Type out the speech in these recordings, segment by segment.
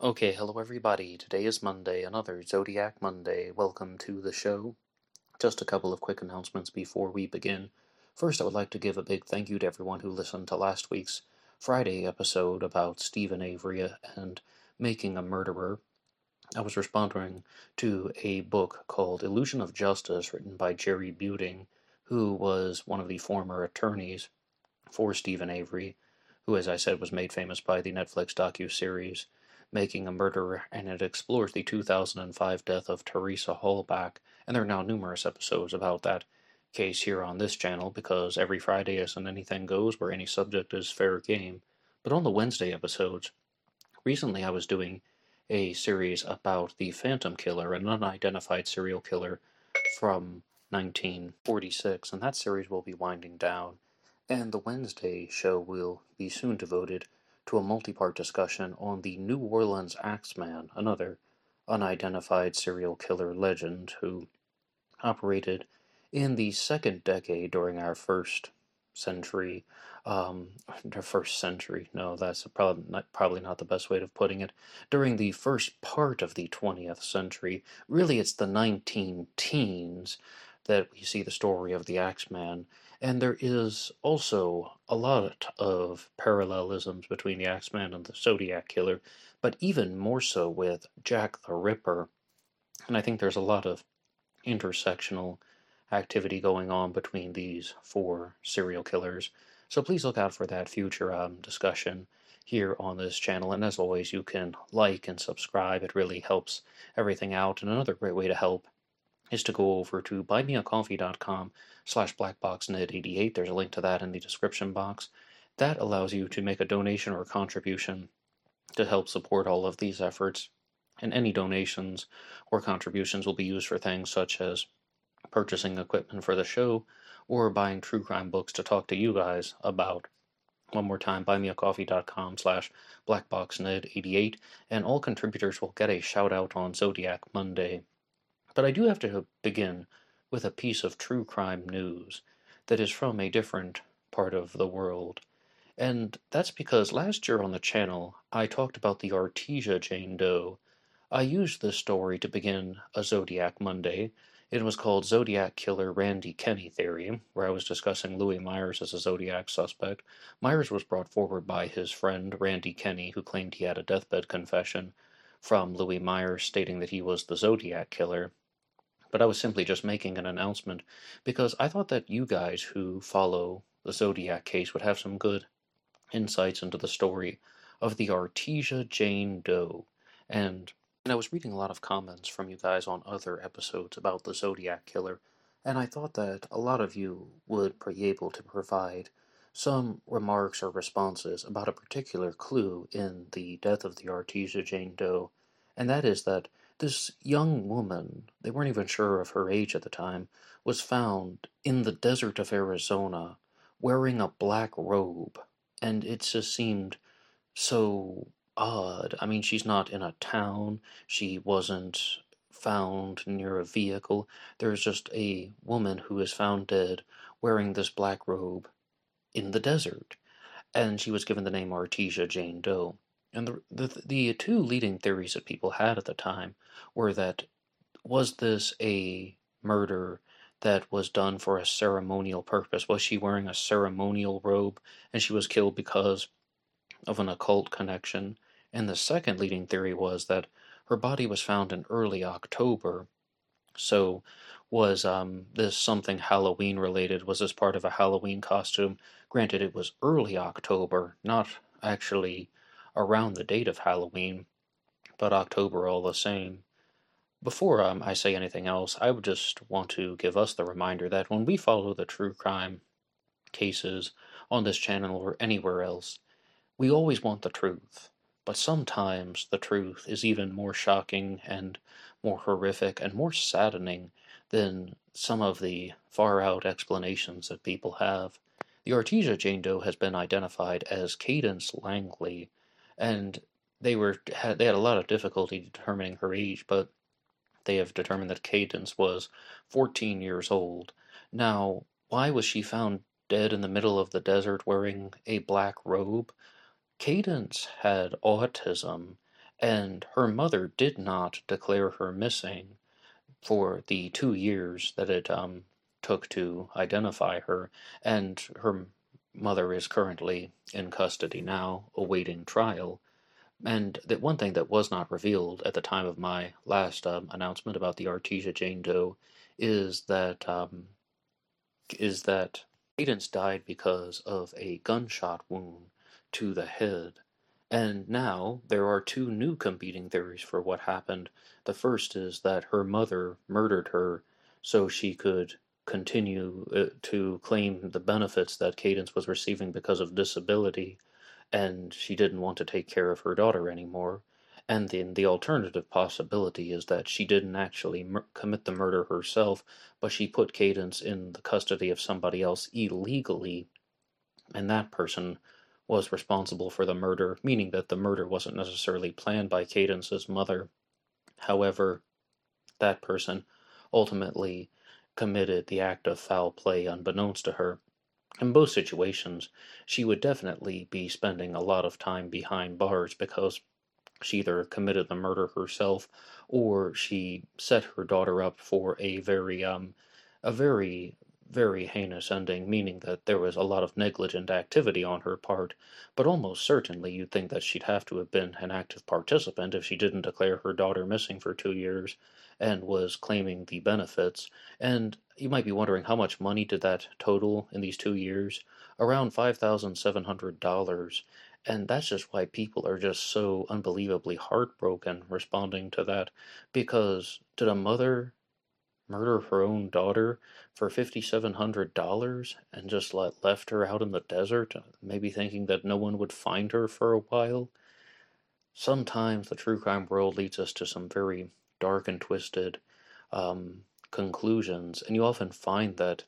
Okay, hello everybody. Today is Monday, another Zodiac Monday. Welcome to the show. Just a couple of quick announcements before we begin. First, I would like to give a big thank you to everyone who listened to last week's Friday episode about Steven Avery and making a murderer. I was responding to a book called Illusion of Justice, written by Jerry Buting, who was one of the former attorneys for Steven Avery, who, as I said, was made famous by the Netflix docu-series Making a Murderer, and it explores the 2005 death of Teresa Halbach, and there are now numerous episodes about that case here on this channel because every Friday isn't anything goes where any subject is fair game. But on the Wednesday episodes, recently I was doing a series about the Phantom Killer, an unidentified serial killer from 1946, and that series will be winding down. And the Wednesday show will be soon devoted to a multi-part discussion on the New Orleans Axeman, another unidentified serial killer legend who operated in the second decade during our first century. Um, our first century, no, that's probably not, probably not the best way of putting it. During the first part of the 20th century, really it's the 19 teens that we see the story of the Axeman and there is also a lot of parallelisms between the Axeman and the Zodiac Killer, but even more so with Jack the Ripper. And I think there's a lot of intersectional activity going on between these four serial killers. So please look out for that future um, discussion here on this channel. And as always, you can like and subscribe. It really helps everything out. And another great way to help is to go over to buymeacoffee.com slash blackboxned88. There's a link to that in the description box. That allows you to make a donation or contribution to help support all of these efforts. And any donations or contributions will be used for things such as purchasing equipment for the show or buying true crime books to talk to you guys about. One more time, buymeacoffee.com slash blackboxned88, and all contributors will get a shout out on Zodiac Monday. But I do have to begin with a piece of true crime news that is from a different part of the world. And that's because last year on the channel, I talked about the Artesia Jane Doe. I used this story to begin a Zodiac Monday. It was called Zodiac Killer Randy Kenny Theory, where I was discussing Louis Myers as a Zodiac suspect. Myers was brought forward by his friend Randy Kenny, who claimed he had a deathbed confession from Louis Myers stating that he was the Zodiac Killer but I was simply just making an announcement because I thought that you guys who follow the Zodiac case would have some good insights into the story of the Artesia Jane Doe. And, and I was reading a lot of comments from you guys on other episodes about the Zodiac Killer, and I thought that a lot of you would be able to provide some remarks or responses about a particular clue in the death of the Artesia Jane Doe, and that is that this young woman, they weren't even sure of her age at the time, was found in the desert of Arizona wearing a black robe. And it just seemed so odd. I mean, she's not in a town, she wasn't found near a vehicle. There's just a woman who is found dead wearing this black robe in the desert. And she was given the name Artesia Jane Doe. And the, the, the two leading theories that people had at the time were that was this a murder that was done for a ceremonial purpose? Was she wearing a ceremonial robe and she was killed because of an occult connection? And the second leading theory was that her body was found in early October. So, was um, this something Halloween related? Was this part of a Halloween costume? Granted, it was early October, not actually around the date of Halloween, but October all the same. Before um, I say anything else, I would just want to give us the reminder that when we follow the true crime cases on this channel or anywhere else, we always want the truth. But sometimes the truth is even more shocking and more horrific and more saddening than some of the far out explanations that people have. The Artesia Jane Doe has been identified as Cadence Langley, and they were had, they had a lot of difficulty determining her age, but they have determined that Cadence was 14 years old. Now, why was she found dead in the middle of the desert wearing a black robe? Cadence had autism, and her mother did not declare her missing for the two years that it um, took to identify her, and her mother is currently in custody now, awaiting trial. And that one thing that was not revealed at the time of my last um, announcement about the Artesia Jane Doe is that um, is that Cadence died because of a gunshot wound to the head. And now there are two new competing theories for what happened. The first is that her mother murdered her so she could continue uh, to claim the benefits that Cadence was receiving because of disability, and she didn't want to take care of her daughter anymore. And then the alternative possibility is that she didn't actually mur- commit the murder herself, but she put Cadence in the custody of somebody else illegally, and that person was responsible for the murder, meaning that the murder wasn't necessarily planned by Cadence's mother. However, that person ultimately committed the act of foul play unbeknownst to her. In both situations, she would definitely be spending a lot of time behind bars because she either committed the murder herself or she set her daughter up for a very um a very very heinous ending, meaning that there was a lot of negligent activity on her part, but almost certainly you'd think that she'd have to have been an active participant if she didn't declare her daughter missing for two years and was claiming the benefits. And you might be wondering how much money did that total in these two years? Around $5,700. And that's just why people are just so unbelievably heartbroken responding to that. Because did a mother murder her own daughter for $5,700 and just let, left her out in the desert, maybe thinking that no one would find her for a while. Sometimes the true crime world leads us to some very dark and twisted um, conclusions, and you often find that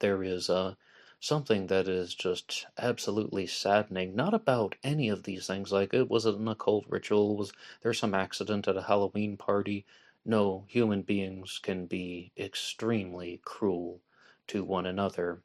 there is uh, something that is just absolutely saddening. Not about any of these things, like it was an occult ritual, was there some accident at a Halloween party? No, human beings can be extremely cruel to one another.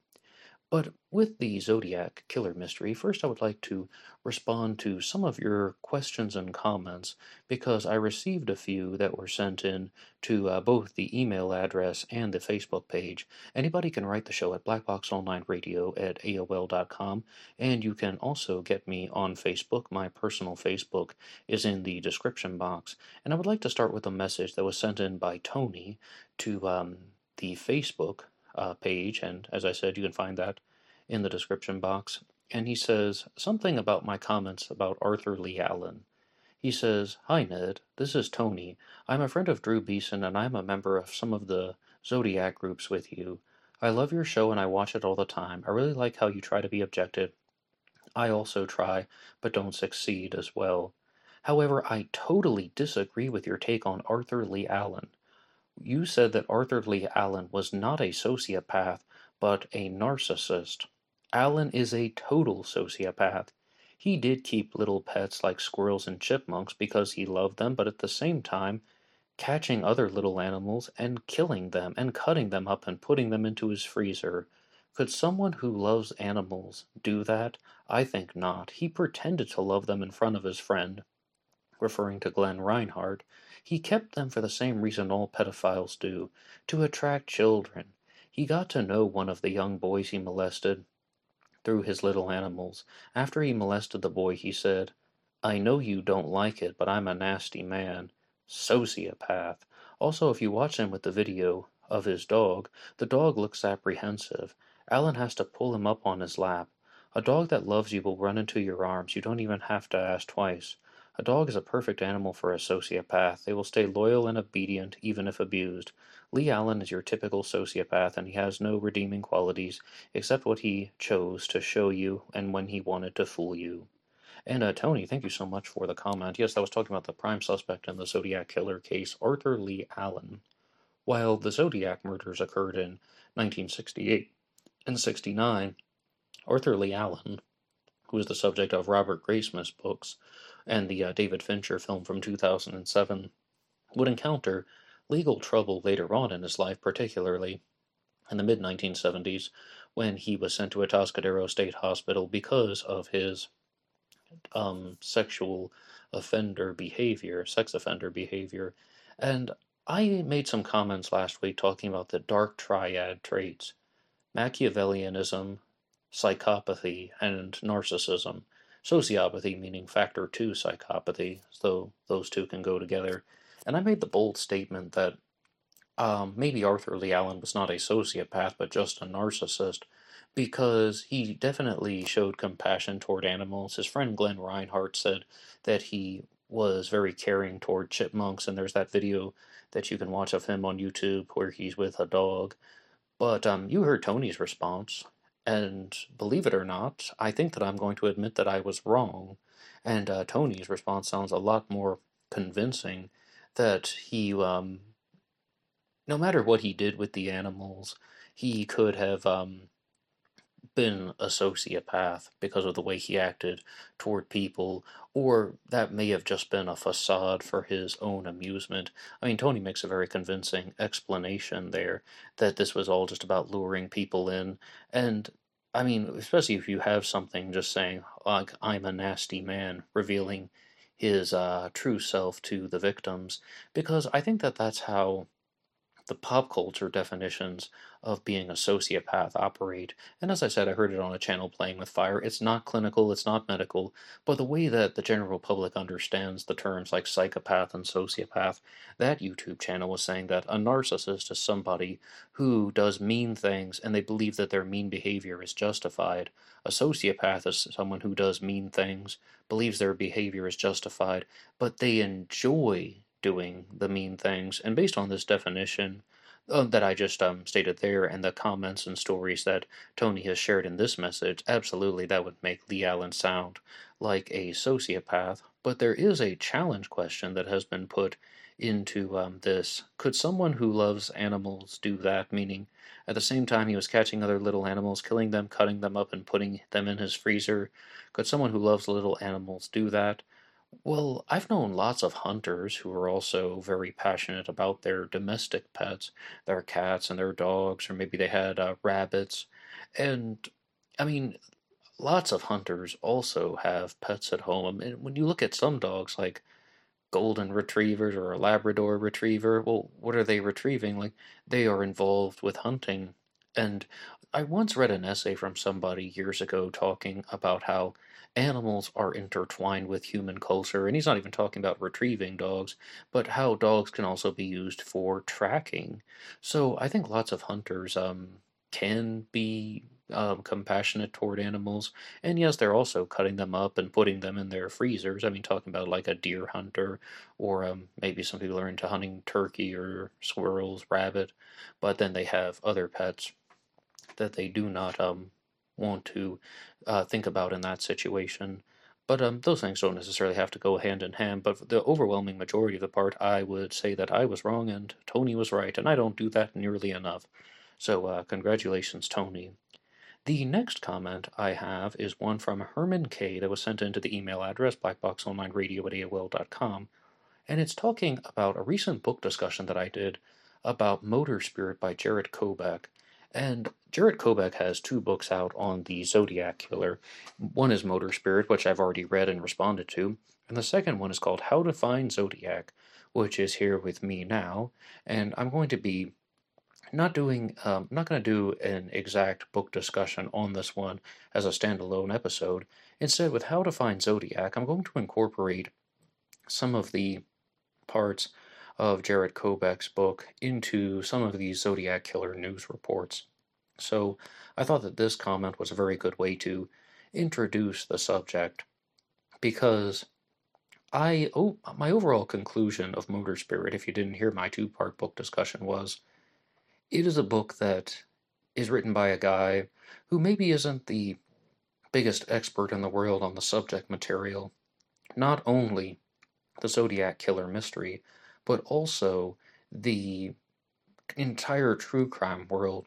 But with the Zodiac Killer mystery, first I would like to respond to some of your questions and comments because I received a few that were sent in to uh, both the email address and the Facebook page. Anybody can write the show at blackboxonlineradio at AOL.com, and you can also get me on Facebook. My personal Facebook is in the description box. And I would like to start with a message that was sent in by Tony to um, the Facebook uh, page, and as I said, you can find that in the description box. And he says something about my comments about Arthur Leigh Allen. He says, Hi Ned, this is Tony. I'm a friend of Drew Beeson and I'm a member of some of the Zodiac groups with you. I love your show and I watch it all the time. I really like how you try to be objective. I also try, but don't succeed as well. However, I totally disagree with your take on Arthur Leigh Allen. You said that Arthur Leigh Allen was not a sociopath, but a narcissist. Allen is a total sociopath. He did keep little pets like squirrels and chipmunks because he loved them, but at the same time, catching other little animals and killing them and cutting them up and putting them into his freezer. Could someone who loves animals do that? I think not. He pretended to love them in front of his friend, referring to Glenn Reinhardt. He kept them for the same reason all pedophiles do to attract children. He got to know one of the young boys he molested through his little animals. After he molested the boy, he said, I know you don't like it, but I'm a nasty man. Sociopath. Also, if you watch him with the video of his dog, the dog looks apprehensive. Allen has to pull him up on his lap. A dog that loves you will run into your arms. You don't even have to ask twice. A dog is a perfect animal for a sociopath. They will stay loyal and obedient even if abused. Leigh Allen is your typical sociopath, and he has no redeeming qualities except what he chose to show you and when he wanted to fool you. And uh, Tony, thank you so much for the comment. Yes, I was talking about the prime suspect in the Zodiac killer case, Arthur Leigh Allen. While the Zodiac murders occurred in 1968 and 69, Arthur Leigh Allen, who is the subject of Robert Graysmith's books, and the uh, David Fincher film from 2007, would encounter legal trouble later on in his life, particularly in the mid 1970s when he was sent to a Atascadero State Hospital because of his um, sexual offender behavior, sex offender behavior. And I made some comments last week talking about the dark triad traits Machiavellianism, psychopathy, and narcissism. Sociopathy meaning factor two psychopathy, so those two can go together. And I made the bold statement that um, maybe Arthur Leigh Allen was not a sociopath, but just a narcissist, because he definitely showed compassion toward animals. His friend Glenn Reinhardt said that he was very caring toward chipmunks, and there's that video that you can watch of him on YouTube where he's with a dog. But um, you heard Tony's response, and believe it or not, I think that I'm going to admit that I was wrong. And uh, Tony's response sounds a lot more convincing that he um, no matter what he did with the animals, he could have um, been a sociopath because of the way he acted toward people, or that may have just been a facade for his own amusement. I mean, Tony makes a very convincing explanation there that this was all just about luring people in, and I mean, especially if you have something just saying, like, I'm a nasty man, revealing his uh, true self to the victims, because I think that that's how the pop culture definitions of being a sociopath operate. And as I said, I heard it on a channel playing with fire. It's not clinical, it's not medical, but the way that the general public understands the terms like psychopath and sociopath, that YouTube channel was saying that a narcissist is somebody who does mean things and they believe that their mean behavior is justified. A sociopath is someone who does mean things, believes their behavior is justified, but they enjoy doing the mean things. And based on this definition uh, that I just um, stated there and the comments and stories that Tony has shared in this message, absolutely that would make Leigh Allen sound like a sociopath. But there is a challenge question that has been put into um, this. Could someone who loves animals do that? Meaning, at the same time he was catching other little animals, killing them, cutting them up, and putting them in his freezer. Could someone who loves little animals do that? Well, I've known lots of hunters who are also very passionate about their domestic pets, their cats and their dogs, or maybe they had uh, rabbits. And I mean, lots of hunters also have pets at home. Mean, when you look at some dogs like golden retrievers or a Labrador retriever, well, what are they retrieving? Like, they are involved with hunting. And I once read an essay from somebody years ago talking about how animals are intertwined with human culture, and he's not even talking about retrieving dogs, but how dogs can also be used for tracking. So I think lots of hunters um, can be um, compassionate toward animals, and yes, they're also cutting them up and putting them in their freezers. I mean, talking about like a deer hunter, or um, maybe some people are into hunting turkey or squirrels, rabbit, but then they have other pets that they do not um, want to uh, think about in that situation. But um, those things don't necessarily have to go hand in hand. But for the overwhelming majority of the part, I would say that I was wrong and Tony was right, and I don't do that nearly enough. So, uh, congratulations, Tony. The next comment I have is one from Herman K. that was sent into the email address blackboxonlineradio at AOL.com, and it's talking about a recent book discussion that I did about Motor Spirit by Jarett Kobek. And Jarett Kobek has two books out on the Zodiac Killer. One is Motor Spirit, which I've already read and responded to, and the second one is called How to Find Zodiac, which is here with me now. And I'm going to be not doing, um, not going to do an exact book discussion on this one as a standalone episode. Instead, with How to Find Zodiac, I'm going to incorporate some of the parts of Jarett Kobek's book into some of these Zodiac Killer news reports. So I thought that this comment was a very good way to introduce the subject because I oh, my overall conclusion of Motor Spirit, if you didn't hear my two part book discussion, was it is a book that is written by a guy who maybe isn't the biggest expert in the world on the subject material. Not only the Zodiac Killer mystery, but also the entire true crime world.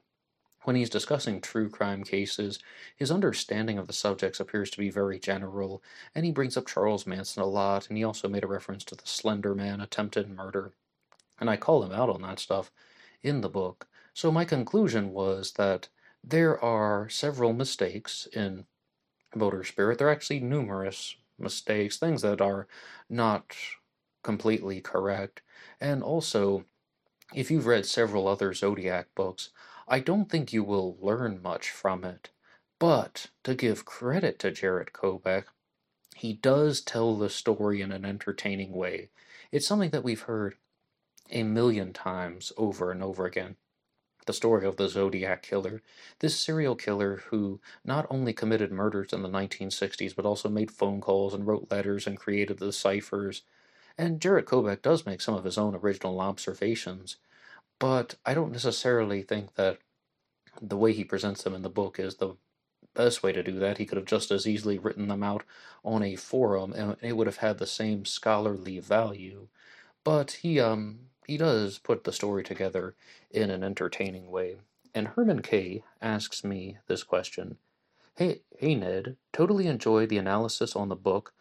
When he's discussing true crime cases, his understanding of the subjects appears to be very general, and he brings up Charles Manson a lot, and he also made a reference to the Slender Man attempted murder. And I call him out on that stuff in the book. So my conclusion was that there are several mistakes in Motor Spirit. There are actually numerous mistakes, things that are not completely correct. And also, if you've read several other Zodiac books, I don't think you will learn much from it. But to give credit to Jarett Kobek, he does tell the story in an entertaining way. It's something that we've heard a million times over and over again. The story of the Zodiac Killer, this serial killer who not only committed murders in the 1960s, but also made phone calls and wrote letters and created the ciphers. And Jarett Kobek does make some of his own original observations, but I don't necessarily think that the way he presents them in the book is the best way to do that. He could have just as easily written them out on a forum, and it would have had the same scholarly value. But he um he does put the story together in an entertaining way. And Herman K asks me this question. Hey, hey Ned, totally enjoyed the analysis on the book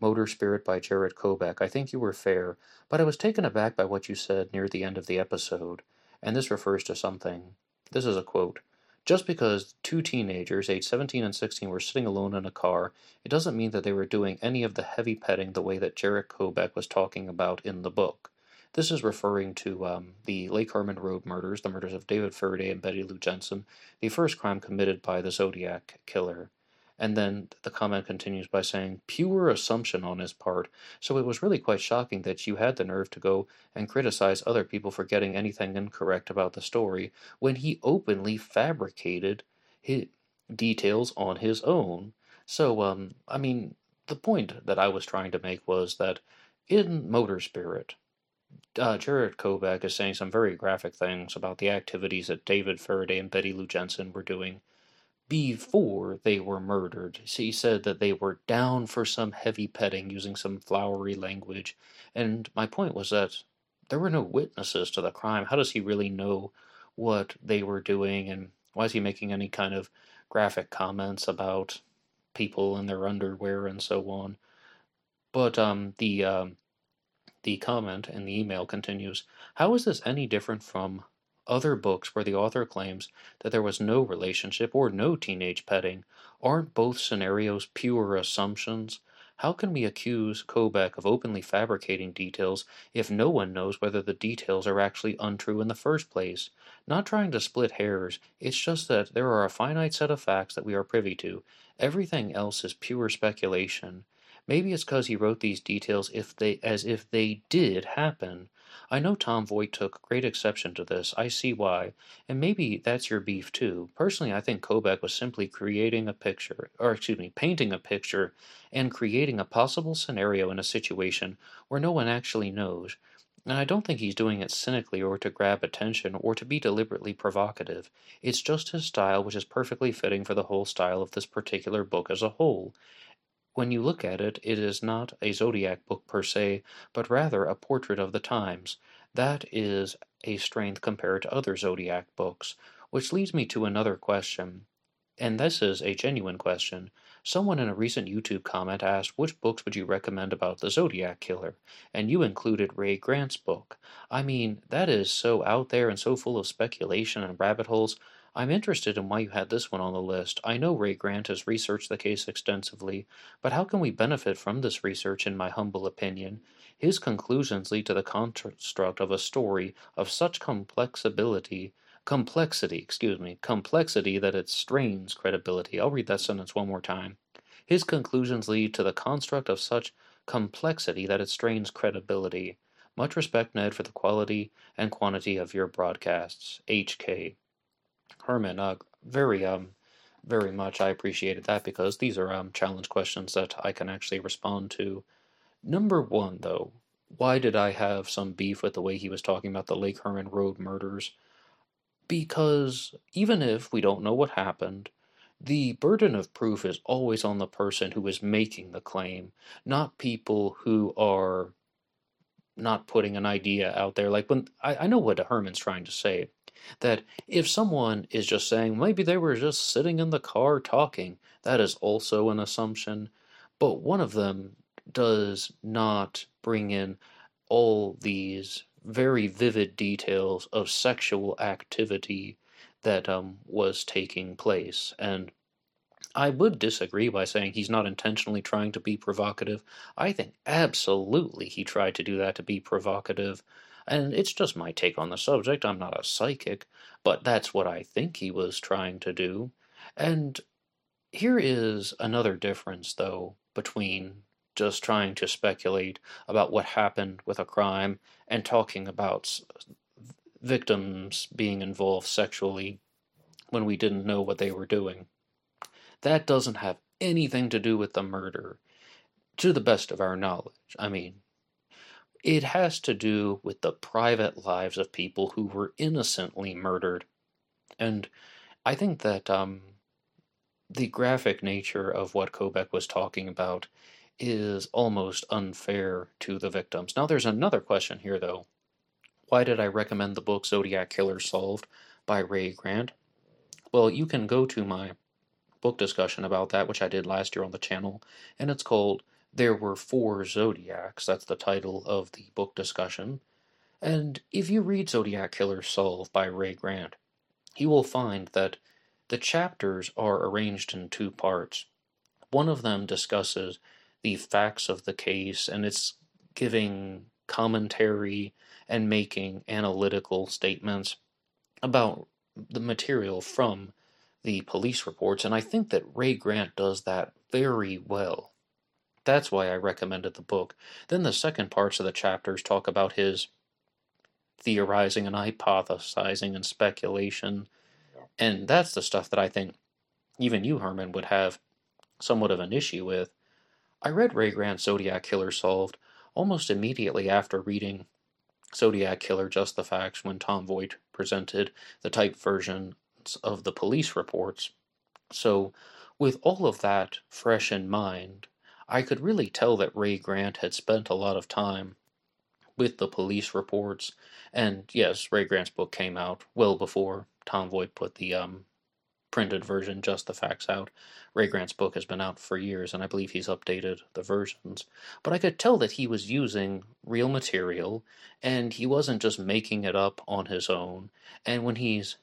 Motor Spirit by Jarett Kobek. I think you were fair, but I was taken aback by what you said near the end of the episode. And this refers to something. This is a quote. Just because two teenagers, aged 17 and 16, were sitting alone in a car, it doesn't mean that they were doing any of the heavy petting the way that Jarett Kobek was talking about in the book. This is referring to um, the Lake Herman Road murders, the murders of David Faraday and Betty Lou Jensen, the first crime committed by the Zodiac killer. And then the comment continues by saying, pure assumption on his part. So it was really quite shocking that you had the nerve to go and criticize other people for getting anything incorrect about the story when he openly fabricated his details on his own. So, um, I mean, the point that I was trying to make was that in Motor Spirit, uh, Jarett Kobek is saying some very graphic things about the activities that David Faraday and Betty Lou Jensen were doing before they were murdered. He said that they were down for some heavy petting using some flowery language. And my point was that there were no witnesses to the crime. How does he really know what they were doing? And why is he making any kind of graphic comments about people in their underwear and so on? But um, the um, the comment in the email continues How is this any different from other books where the author claims that there was no relationship or no teenage petting, aren't both scenarios pure assumptions? How can we accuse Kobek of openly fabricating details if no one knows whether the details are actually untrue in the first place? Not trying to split hairs, it's just that there are a finite set of facts that we are privy to. Everything else is pure speculation. Maybe it's because he wrote these details if they as if they did happen. I know Tom Voigt took great exception to this. I see why. And maybe that's your beef too. Personally, I think Kobek was simply creating a picture, or excuse me, painting a picture and creating a possible scenario in a situation where no one actually knows. And I don't think he's doing it cynically or to grab attention or to be deliberately provocative. It's just his style, which is perfectly fitting for the whole style of this particular book as a whole. When you look at it, it is not a zodiac book per se, but rather a portrait of the times. That is a strength compared to other zodiac books, which leads me to another question. And this is a genuine question. Someone in a recent YouTube comment asked which books would you recommend about the Zodiac Killer, and you included Ray Grant's book. I mean, that is so out there and so full of speculation and rabbit holes. I'm interested in why you had this one on the list. I know Ray Grant has researched the case extensively, but how can we benefit from this research, in my humble opinion? His conclusions lead to the construct of a story of such complexity, complexity, excuse me, complexity that it strains credibility. I'll read that sentence one more time. His conclusions lead to the construct of such complexity that it strains credibility. Much respect, Ned, for the quality and quantity of your broadcasts. H.K. Herman, uh, very um, very much. I appreciated that because these are um, challenge questions that I can actually respond to. Number one, though, why did I have some beef with the way he was talking about the Lake Herman Road murders? Because even if we don't know what happened, the burden of proof is always on the person who is making the claim, not people who are not putting an idea out there. Like when I, I know what Herman's trying to say that if someone is just saying maybe they were just sitting in the car talking, that is also an assumption. But one of them does not bring in all these very vivid details of sexual activity that um, was taking place. And I would disagree by saying he's not intentionally trying to be provocative. I think absolutely he tried to do that to be provocative. And it's just my take on the subject. I'm not a psychic, but that's what I think he was trying to do. And here is another difference, though, between just trying to speculate about what happened with a crime and talking about victims being involved sexually when we didn't know what they were doing. That doesn't have anything to do with the murder, to the best of our knowledge. I mean, it has to do with the private lives of people who were innocently murdered. And I think that um, the graphic nature of what Kobek was talking about is almost unfair to the victims. Now, there's another question here, though. Why did I recommend the book Zodiac Killer Solved by Ray Grant? Well, you can go to my book discussion about that, which I did last year on the channel, and it's called There Were Four Zodiacs. That's the title of the book discussion. And if you read Zodiac Killer Solved by Ray Grant, you will find that the chapters are arranged in two parts. One of them discusses the facts of the case and it's giving commentary and making analytical statements about the material from the police reports, and I think that Ray Grant does that very well. That's why I recommended the book. Then the second parts of the chapters talk about his theorizing and hypothesizing and speculation, and that's the stuff that I think even you, Herman, would have somewhat of an issue with. I read Ray Grant's Zodiac Killer Solved almost immediately after reading Zodiac Killer Just the Facts when Tom Voigt presented the typed version of the police reports. So, with all of that fresh in mind, I could really tell that Ray Grant had spent a lot of time with the police reports. And yes, Ray Grant's book came out well before Tom Voigt put the um, printed version, Just the Facts, out. Ray Grant's book has been out for years, and I believe he's updated the versions. But I could tell that he was using real material, and he wasn't just making it up on his own. And when he's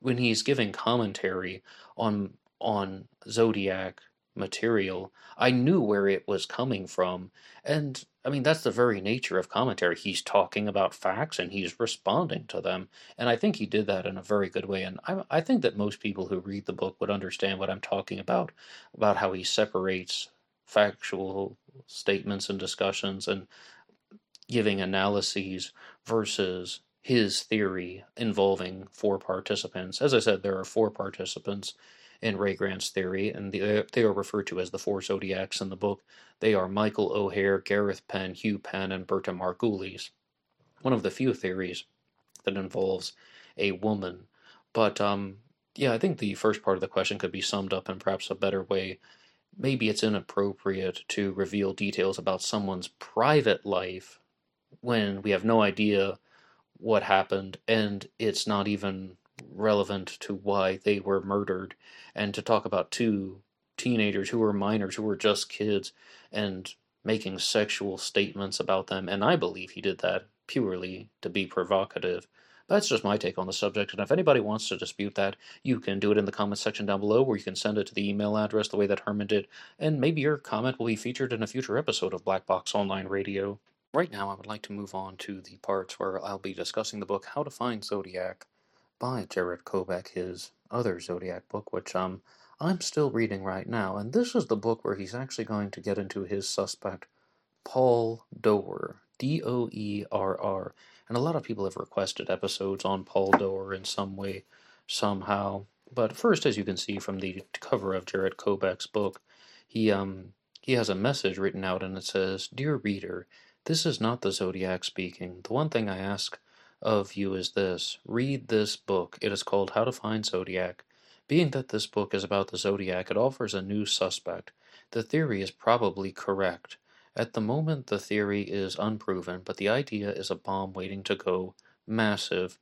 when he's giving commentary on on Zodiac material, I knew where it was coming from. And I mean, that's the very nature of commentary. He's talking about facts and he's responding to them. And I think he did that in a very good way. And I, I think that most people who read the book would understand what I'm talking about, about how he separates factual statements and discussions and giving analyses versus his theory involving four participants. As I said, there are four participants in Ray Grant's theory, and the, they are referred to as the four zodiacs in the book. They are Michael O'Hare, Gareth Penn, Hugh Penn, and Berta Margulies. One of the few theories that involves a woman. But um, yeah, I think the first part of the question could be summed up in perhaps a better way. Maybe it's inappropriate to reveal details about someone's private life when we have no idea what happened, and it's not even relevant to why they were murdered. And to talk about two teenagers who were minors, who were just kids, and making sexual statements about them. And I believe he did that purely to be provocative. That's just my take on the subject, and if anybody wants to dispute that, you can do it in the comments section down below, or you can send it to the email address the way that Herman did, and maybe your comment will be featured in a future episode of Black Box Online Radio. Right now, I would like to move on to the parts where I'll be discussing the book How to Find Zodiac by Jarett Kobek, his other Zodiac book, which um, I'm still reading right now. And this is the book where he's actually going to get into his suspect, Paul Doerr, D O E R R. And a lot of people have requested episodes on Paul Doerr in some way, somehow. But first, as you can see from the cover of Jarett Kobek's book, he um he has a message written out and it says, Dear reader, this is not the Zodiac speaking. The one thing I ask of you is this read this book. It is called How to Find Zodiac. Being that this book is about the Zodiac, it offers a new suspect. The theory is probably correct. At the moment, the theory is unproven, but the idea is a bomb waiting to go massive.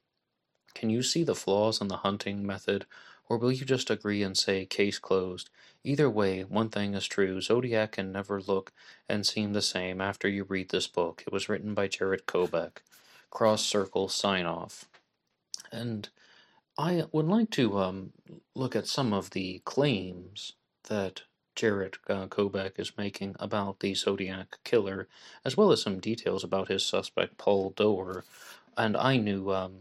Can you see the flaws in the hunting method, or will you just agree and say case closed? Either way, one thing is true Zodiac can never look and seem the same after you read this book. It was written by Jarett Kobek. Cross circle sign off. And I would like to um, look at some of the claims that Jarett uh, Kobek is making about the Zodiac killer, as well as some details about his suspect, Paul Doerr. And I knew um,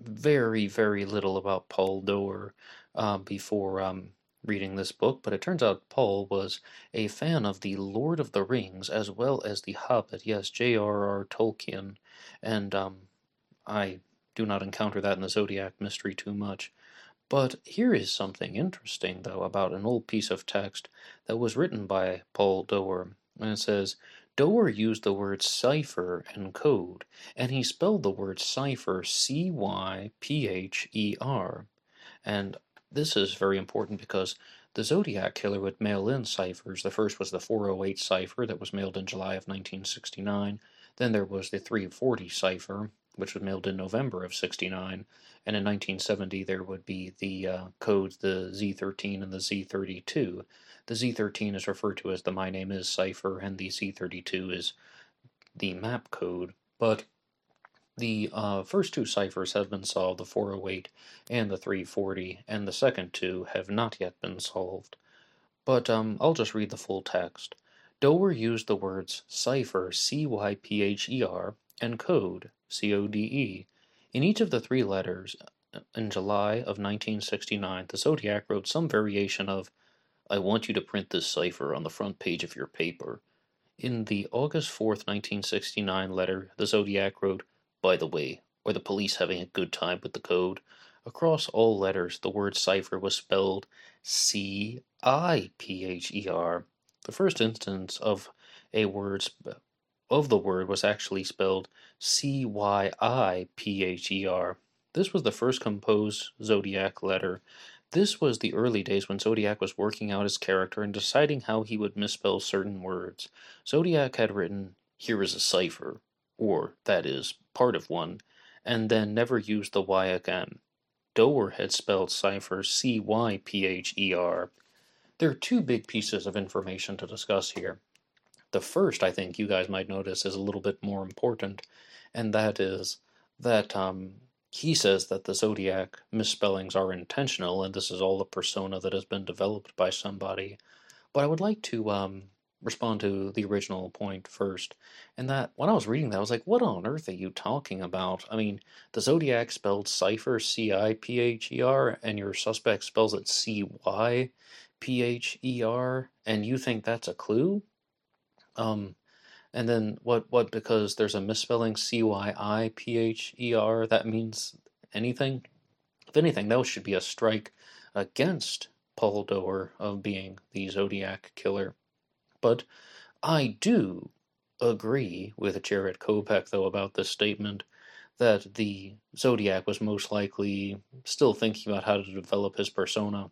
very, very little about Paul Doerr uh, before um, reading this book, but it turns out Paul was a fan of the Lord of the Rings as well as the Hobbit. Yes, J.R.R. Tolkien. And um, I do not encounter that in the Zodiac mystery too much. But here is something interesting, though, about an old piece of text that was written by Paul Doerr. And it says, Doerr used the word cipher and code, and he spelled the word cipher C Y P H E R. And this is very important because the Zodiac Killer would mail in ciphers. The first was the 408 cipher that was mailed in July of 1969. Then there was the 340 cipher, which was mailed in November of 69. And in 1970, there would be the uh, codes, the Z13 and the Z32. The Z13 is referred to as the My Name Is cipher, and the Z32 is the map code. But the uh, first two ciphers have been solved, the 408 and the 340, and the second two have not yet been solved. But um, I'll just read the full text. Doerr used the words cipher, C Y P H E R, and code, C O D E. In each of the three letters, uh, in July of 1969, the Zodiac wrote some variation of, I want you to print this cipher on the front page of your paper. In the August 4th, 1969 letter, the Zodiac wrote, by the way, or the police having a good time with the code. Across all letters, the word cipher was spelled C I P H E R. The first instance of a word of the word was actually spelled C Y I P H E R. This was the first composed zodiac letter. This was the early days when Zodiac was working out his character and deciding how he would misspell certain words. Zodiac had written, Here is a cipher, or, that is, part of one, and then never used the Y again. Doerr had spelled cipher C Y P H E R. There are two big pieces of information to discuss here. The first, I think you guys might notice, is a little bit more important, and that is that um, he says that the zodiac misspellings are intentional, and this is all a persona that has been developed by somebody. But I would like to um, respond to the original point first. And that when I was reading that, I was like, what on earth are you talking about? I mean, the Zodiac spelled cipher C I P H E R, and your suspect spells it C Y P H E R, and you think that's a clue? Um, and then what, what, because there's a misspelling C Y I P H E R, that means anything? If anything, that should be a strike against Paul Doerr of being the Zodiac killer. But I do agree with Jarett Kobek, though, about this statement that the Zodiac was most likely still thinking about how to develop his persona,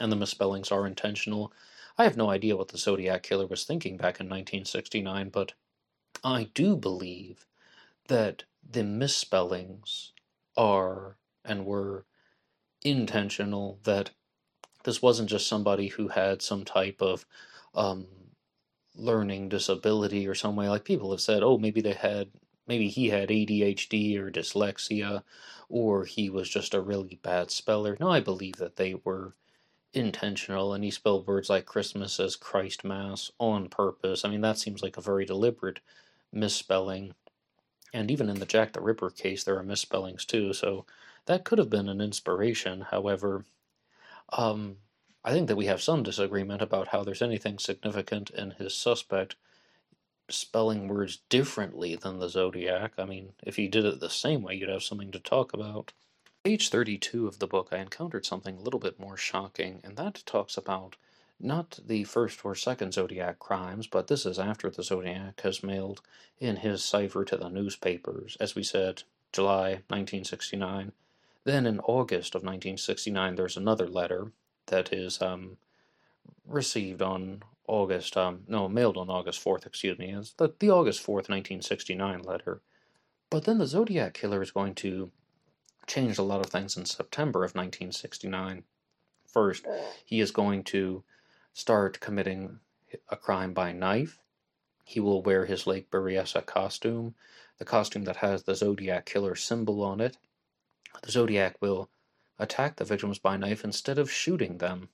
and the misspellings are intentional. I have no idea what the Zodiac Killer was thinking back in 1969, but I do believe that the misspellings are and were intentional, that this wasn't just somebody who had some type of um, learning disability or some way. Like people have said, oh, maybe they had, maybe he had ADHD or dyslexia, or he was just a really bad speller. No, I believe that they were intentional, and he spelled words like Christmas as Christ Mass on purpose. I mean, that seems like a very deliberate misspelling. And even in the Jack the Ripper case, there are misspellings too, so that could have been an inspiration. However, um, I think that we have some disagreement about how there's anything significant in his suspect spelling words differently than the zodiac. I mean, if he did it the same way, you'd have something to talk about. Page 32 of the book, I encountered something a little bit more shocking, and that talks about not the first or second Zodiac crimes, but this is after the Zodiac has mailed in his cipher to the newspapers, as we said, July 1969. Then in August of 1969, there's another letter that is um, received on August, um, no, mailed on August 4th, excuse me, is the, the August 4th, 1969 letter. But then the Zodiac Killer is going to change a lot of things in September of 1969. First, he is going to start committing a crime by knife. He will wear his Lake Berryessa costume, the costume that has the Zodiac Killer symbol on it. The Zodiac will attack the victims by knife instead of shooting them.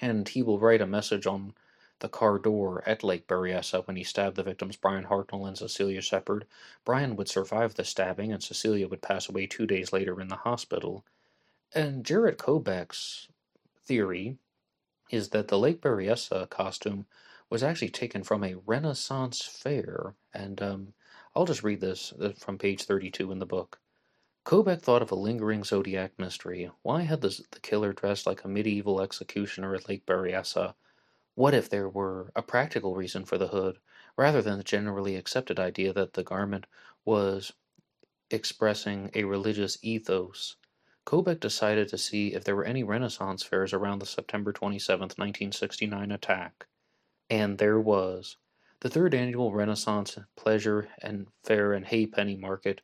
And he will write a message on the car door at Lake Berryessa when he stabbed the victims Brian Hartnell and Cecilia Shepard. Brian would survive the stabbing, and Cecilia would pass away two days later in the hospital. And Jarett Kobek's theory is that the Lake Berryessa costume was actually taken from a Renaissance fair. And um, I'll just read this uh, from page 32 in the book. Kobek thought of a lingering zodiac mystery. Why had the, the killer dressed like a medieval executioner at Lake Berryessa? What if there were a practical reason for the hood, rather than the generally accepted idea that the garment was expressing a religious ethos? Kobek decided to see if there were any Renaissance fairs around the September 27, 1969 attack. And there was. The third annual Renaissance Pleasure and Fair and Haypenny Market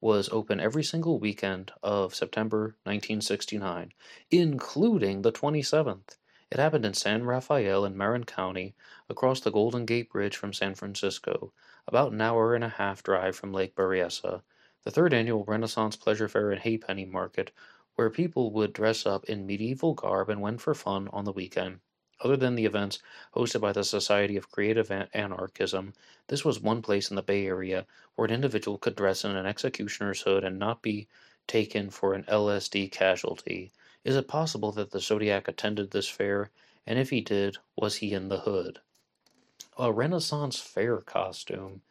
was open every single weekend of September 1969, including the 27th. It happened in San Rafael in Marin County, across the Golden Gate Bridge from San Francisco, about an hour and a half drive from Lake Berryessa. The third annual Renaissance Pleasure Fair and Haypenny Market, where people would dress up in medieval garb and went for fun on the weekend. Other than the events hosted by the Society of Creative Anachronism, this was one place in the Bay Area where an individual could dress in an executioner's hood and not be taken for an LSD casualty. Is it possible that the Zodiac attended this fair? And if he did, was he in the hood? A Renaissance fair costume.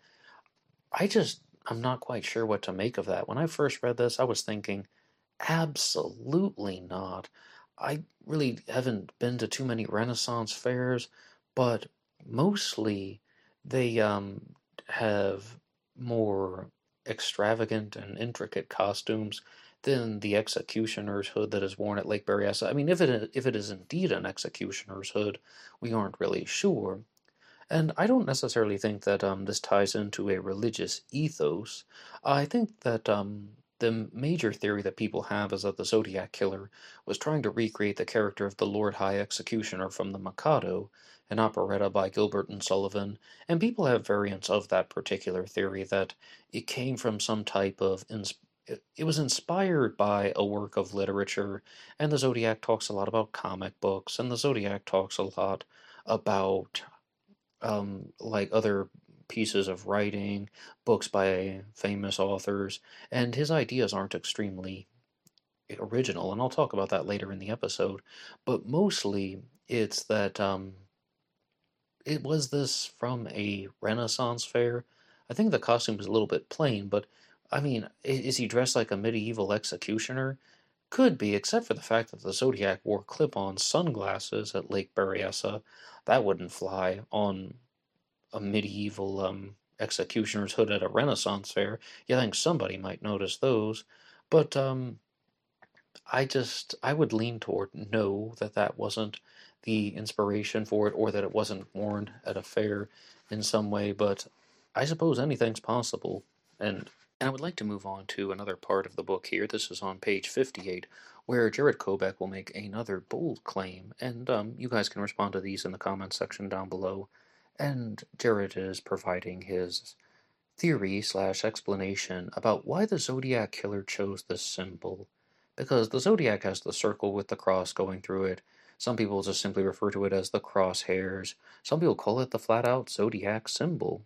I just, I'm not quite sure what to make of that. When I first read this, I was thinking, absolutely not. I really haven't been to too many Renaissance fairs, but mostly they um, have more extravagant and intricate costumes than the executioner's hood that is worn at Lake Berryessa. I mean, if it if it is indeed an executioner's hood, we aren't really sure. And I don't necessarily think that um, this ties into a religious ethos. I think that um, the major theory that people have is that the Zodiac Killer was trying to recreate the character of the Lord High Executioner from The Mikado, an operetta by Gilbert and Sullivan, and people have variants of that particular theory that it came from some type of it was inspired by a work of literature, and the Zodiac talks a lot about comic books, and the Zodiac talks a lot about um, like other pieces of writing, books by famous authors, and his ideas aren't extremely original, and I'll talk about that later in the episode. But mostly, it's that um, it was this from a Renaissance fair. I think the costume was a little bit plain, but I mean, is he dressed like a medieval executioner? Could be, except for the fact that the Zodiac wore clip on sunglasses at Lake Berryessa. That wouldn't fly on a medieval um, executioner's hood at a Renaissance fair, you think somebody might notice those. But um, I just I would lean toward no that that wasn't the inspiration for it, or that it wasn't worn at a fair in some way. But I suppose anything's possible, and and I would like to move on to another part of the book here. This is on page 58, where Jarett Kobek will make another bold claim, and um, you guys can respond to these in the comments section down below. And Jarett is providing his theory slash explanation about why the Zodiac Killer chose this symbol. Because the Zodiac has the circle with the cross going through it. Some people just simply refer to it as the crosshairs. Some people call it the flat out Zodiac symbol.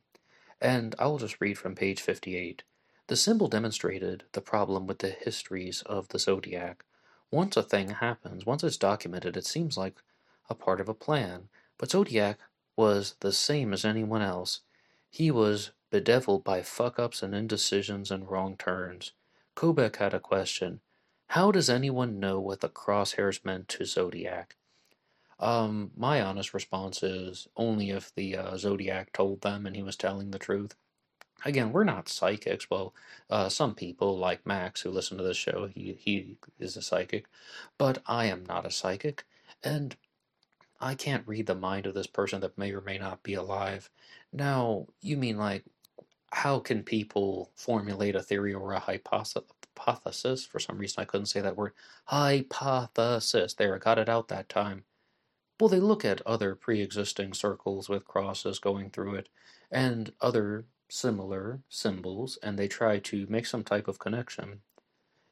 And I will just read from page 58. The symbol demonstrated the problem with the histories of the Zodiac. Once a thing happens, once it's documented, it seems like a part of a plan. But Zodiac was the same as anyone else. He was bedeviled by fuck ups and indecisions and wrong turns. Kobek had a question. How does anyone know what the crosshairs meant to Zodiac? Um, my honest response is only if the uh, Zodiac told them and he was telling the truth. Again, we're not psychics. Well, uh, some people, like Max, who listen to this show, he, he is a psychic, but I am not a psychic. And I can't read the mind of this person that may or may not be alive. Now, you mean like, how can people formulate a theory or a hypothesis? For some reason, I couldn't say that word. Hypothesis. There, I got it out that time. Well, they look at other pre existing circles with crosses going through it and other similar symbols, and they try to make some type of connection.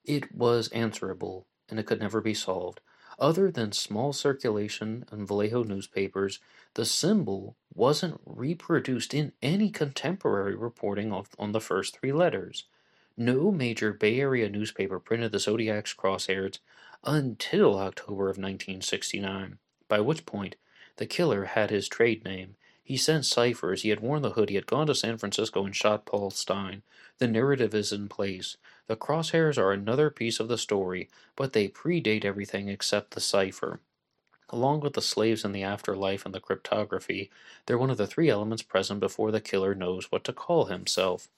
It was answerable and it could never be solved. Other than small circulation in Vallejo newspapers, the symbol wasn't reproduced in any contemporary reporting of, on the first three letters. No major Bay Area newspaper printed the Zodiac's crosshairs until October of 1969, by which point the killer had his trade name. He sent ciphers, he had worn the hood, he had gone to San Francisco and shot Paul Stine. The narrative is in place. The crosshairs are another piece of the story, but they predate everything except the cipher. Along with the slaves in the afterlife and the cryptography, they're one of the three elements present before the killer knows what to call himself.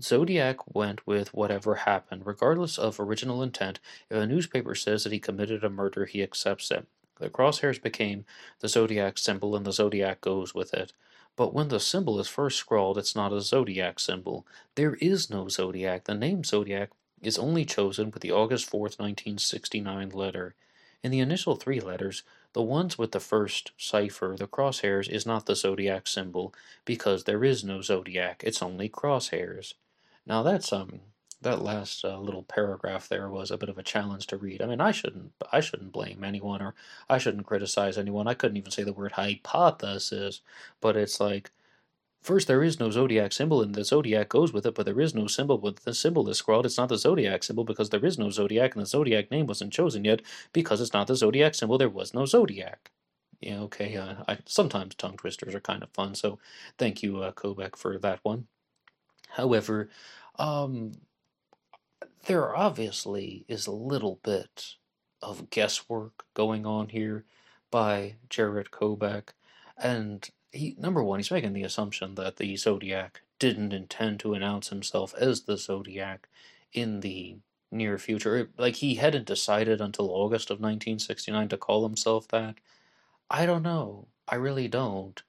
Zodiac went with whatever happened, regardless of original intent. If a newspaper says that he committed a murder, he accepts it. The crosshairs became the zodiac symbol, and the zodiac goes with it. But when the symbol is first scrawled, it's not a zodiac symbol. There is no zodiac. The name zodiac is only chosen with the August 4th, 1969 letter. In the initial three letters, the ones with the first cipher, the crosshairs, is not the zodiac symbol because there is no zodiac. It's only crosshairs. Now that's um that last uh, little paragraph there was a bit of a challenge to read. I mean, I shouldn't I shouldn't blame anyone or I shouldn't criticize anyone. I couldn't even say the word hypothesis, but it's like First, there is no zodiac symbol, and the zodiac goes with it, but there is no symbol with the symbol is scrawled. It's not the zodiac symbol because there is no zodiac, and the zodiac name wasn't chosen yet because it's not the zodiac symbol. There was no zodiac. Yeah, okay. Uh, I, sometimes tongue twisters are kind of fun, so thank you, uh, Kobek, for that one. However, um, there obviously is a little bit of guesswork going on here by Jarett Kobek, and he number one, he's making the assumption that the Zodiac didn't intend to announce himself as the Zodiac in the near future. Like he hadn't decided until August of 1969 to call himself that. I don't know. I really don't.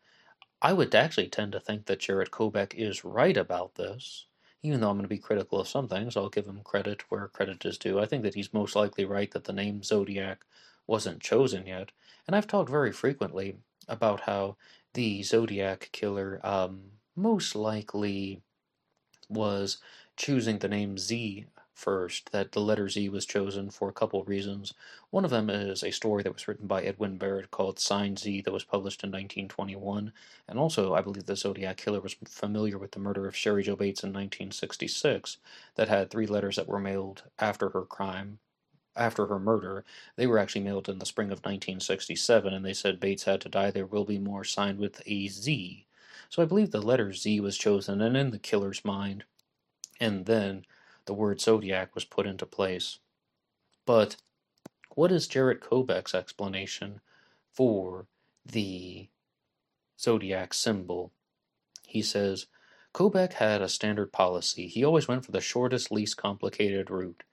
I would actually tend to think that Jarett Kobek is right about this. Even though I'm going to be critical of some things, I'll give him credit where credit is due. I think that he's most likely right that the name Zodiac wasn't chosen yet. And I've talked very frequently about how the Zodiac killer um, most likely was choosing the name Z first, that the letter Z was chosen for a couple of reasons. One of them is a story that was written by Edwin Baird called Sign Z that was published in 1921. And also, I believe the Zodiac Killer was familiar with the murder of Cheri Jo Bates in 1966, that had three letters that were mailed after her crime after her murder, they were actually mailed in the spring of 1967, and they said Bates had to die. There will be more signed with a Z. So I believe the letter Z was chosen and in the killer's mind, and then the word Zodiac was put into place. But what is Jarett Kobek's explanation for the Zodiac symbol? He says, Kobek had a standard policy. He always went for the shortest, least complicated route.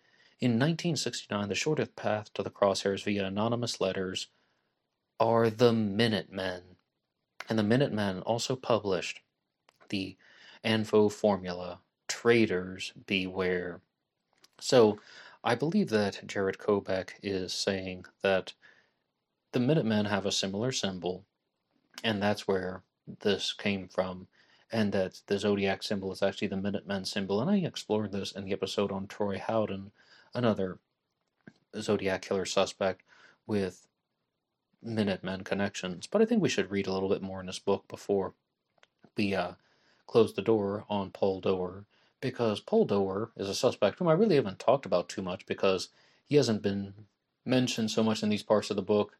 In 1969, the shortest path to the crosshairs via anonymous letters are the Minutemen. And the Minutemen also published the ANFO formula, Traitors Beware. So I believe that Jarett Kobek is saying that the Minutemen have a similar symbol, and that's where this came from, and that the zodiac symbol is actually the Minutemen symbol. And I explored this in the episode on Troy Howden another Zodiac killer suspect with Minutemen connections. But I think we should read a little bit more in this book before we uh, close the door on Paul Doerr, because Paul Doerr is a suspect whom I really haven't talked about too much because he hasn't been mentioned so much in these parts of the book.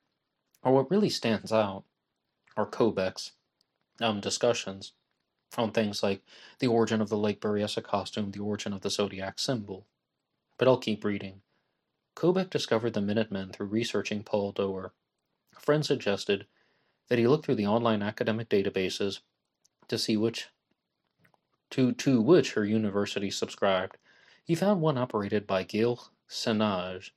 Or what really stands out are Kobek's um, discussions on things like the origin of the Lake Berryessa costume, the origin of the zodiac symbol, but I'll keep reading. Kobek discovered the Minutemen through researching Paul Doerr. A friend suggested that he look through the online academic databases to see which to, to which her university subscribed. He found one operated by Gale Cenage,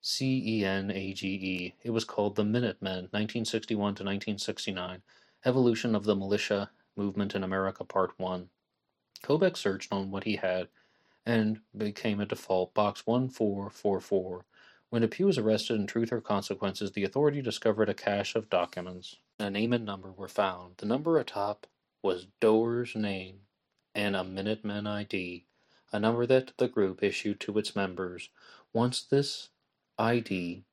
C E N A G E. It was called the Minutemen, 1961 to 1969 Evolution of the Militia Movement in America, Part 1. Kobek searched on what he had and became a default box 1444. When DePugh was arrested in Truth or Consequences, the authority discovered a cache of documents. A name and number were found. The number atop was Doerr's name and a Minuteman ID, a number that the group issued to its members. Once this ID,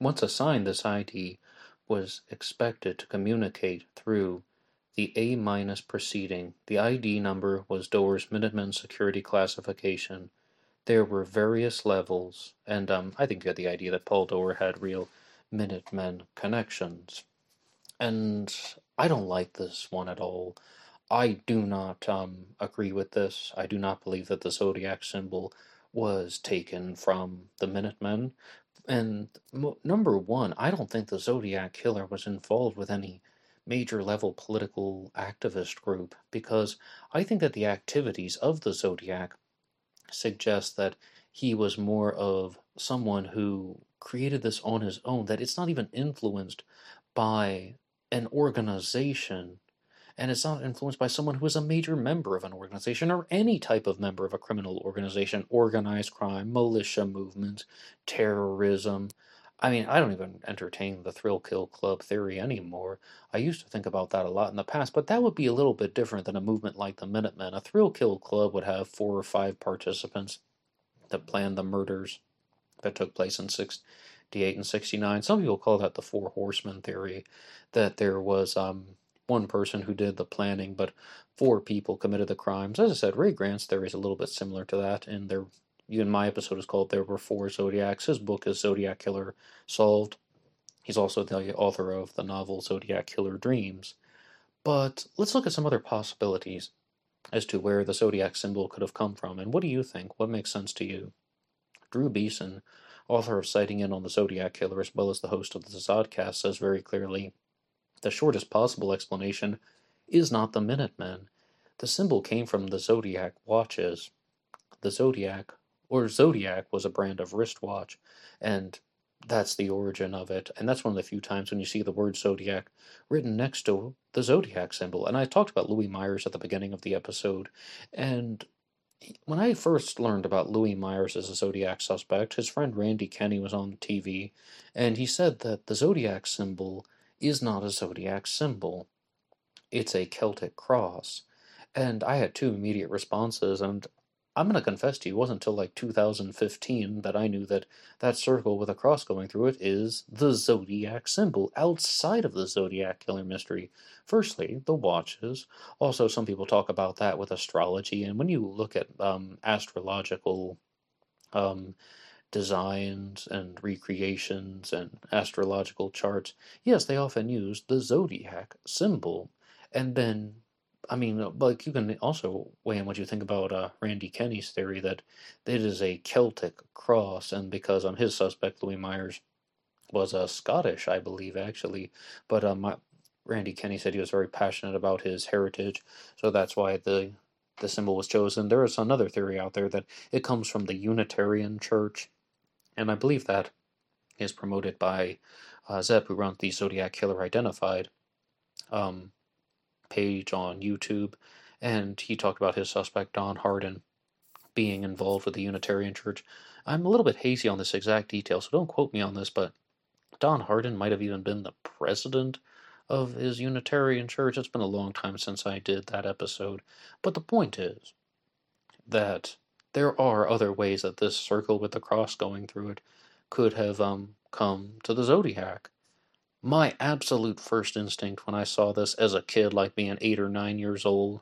once assigned, this ID was expected to communicate through the A minus proceeding. The ID number was Doerr's Minuteman security classification. There were various levels, and um, I think you get the idea that Paul Doerr had real Minutemen connections. And I don't like this one at all. I do not um, agree with this. I do not believe that the zodiac symbol was taken from the Minutemen. And number one, I don't think the Zodiac Killer was involved with any major level political activist group because I think that the activities of the Zodiac suggest that he was more of someone who created this on his own, that it's not even influenced by an organization and it's not influenced by someone who is a major member of an organization or any type of member of a criminal organization, organized crime, militia movement, terrorism. I mean, I don't even entertain the thrill kill club theory anymore. I used to think about that a lot in the past, but that would be a little bit different than a movement like the Minutemen. A thrill kill club would have four or five participants that planned the murders that took place in 68 and 69. Some people call that the Four Horsemen theory, that there was um, one person who did the planning, but four people committed the crimes. As I said, Ray Grant's theory is a little bit similar to that, and there, even my episode is called "There Were Four Zodiacs." His book is Zodiac Killer Solved. He's also the author of the novel Zodiac Killer Dreams. But let's look at some other possibilities as to where the zodiac symbol could have come from. And what do you think? What makes sense to you? Drew Beeson, author of Sighting In on the Zodiac Killer, as well as the host of the Zodcast, says very clearly the shortest possible explanation is not the Minutemen. The symbol came from the Zodiac watches. The Zodiac, or Zodiac, was a brand of wristwatch, and that's the origin of it. And that's one of the few times when you see the word Zodiac written next to the Zodiac symbol. And I talked about Louis Myers at the beginning of the episode, and when I first learned about Louis Myers as a Zodiac suspect, his friend Randy Kenny was on TV, and he said that the Zodiac symbol is not a zodiac symbol. It's a Celtic cross. And I had two immediate responses, and I'm going to confess to you, it wasn't until like 2015 that I knew that that circle with a cross going through it is the zodiac symbol outside of the zodiac killer mystery. Firstly, the watches. Also, some people talk about that with astrology, and when you look at um, astrological um, designs and recreations and astrological charts, yes, they often use the zodiac symbol. And then, I mean, uh, like you can also weigh in what you think about uh, Randy Kenny's theory that it is a Celtic cross, and because um, his suspect, Louis Myers, was uh, Scottish, I believe, actually. But um, Randy Kenny said he was very passionate about his heritage, so that's why the the symbol was chosen. There is another theory out there that it comes from the Unitarian Church, and I believe that is promoted by uh, Zeb, who runs the Zodiac Killer Identified um, page on YouTube, and he talked about his suspect Don Hardin being involved with the Unitarian Church. I'm a little bit hazy on this exact detail, so don't quote me on this, but Don Hardin might have even been the president of his Unitarian Church. It's been a long time since I did that episode, but the point is that there are other ways that this circle with the cross going through it could have um, come to the zodiac. My absolute first instinct when I saw this as a kid, like being eight or nine years old,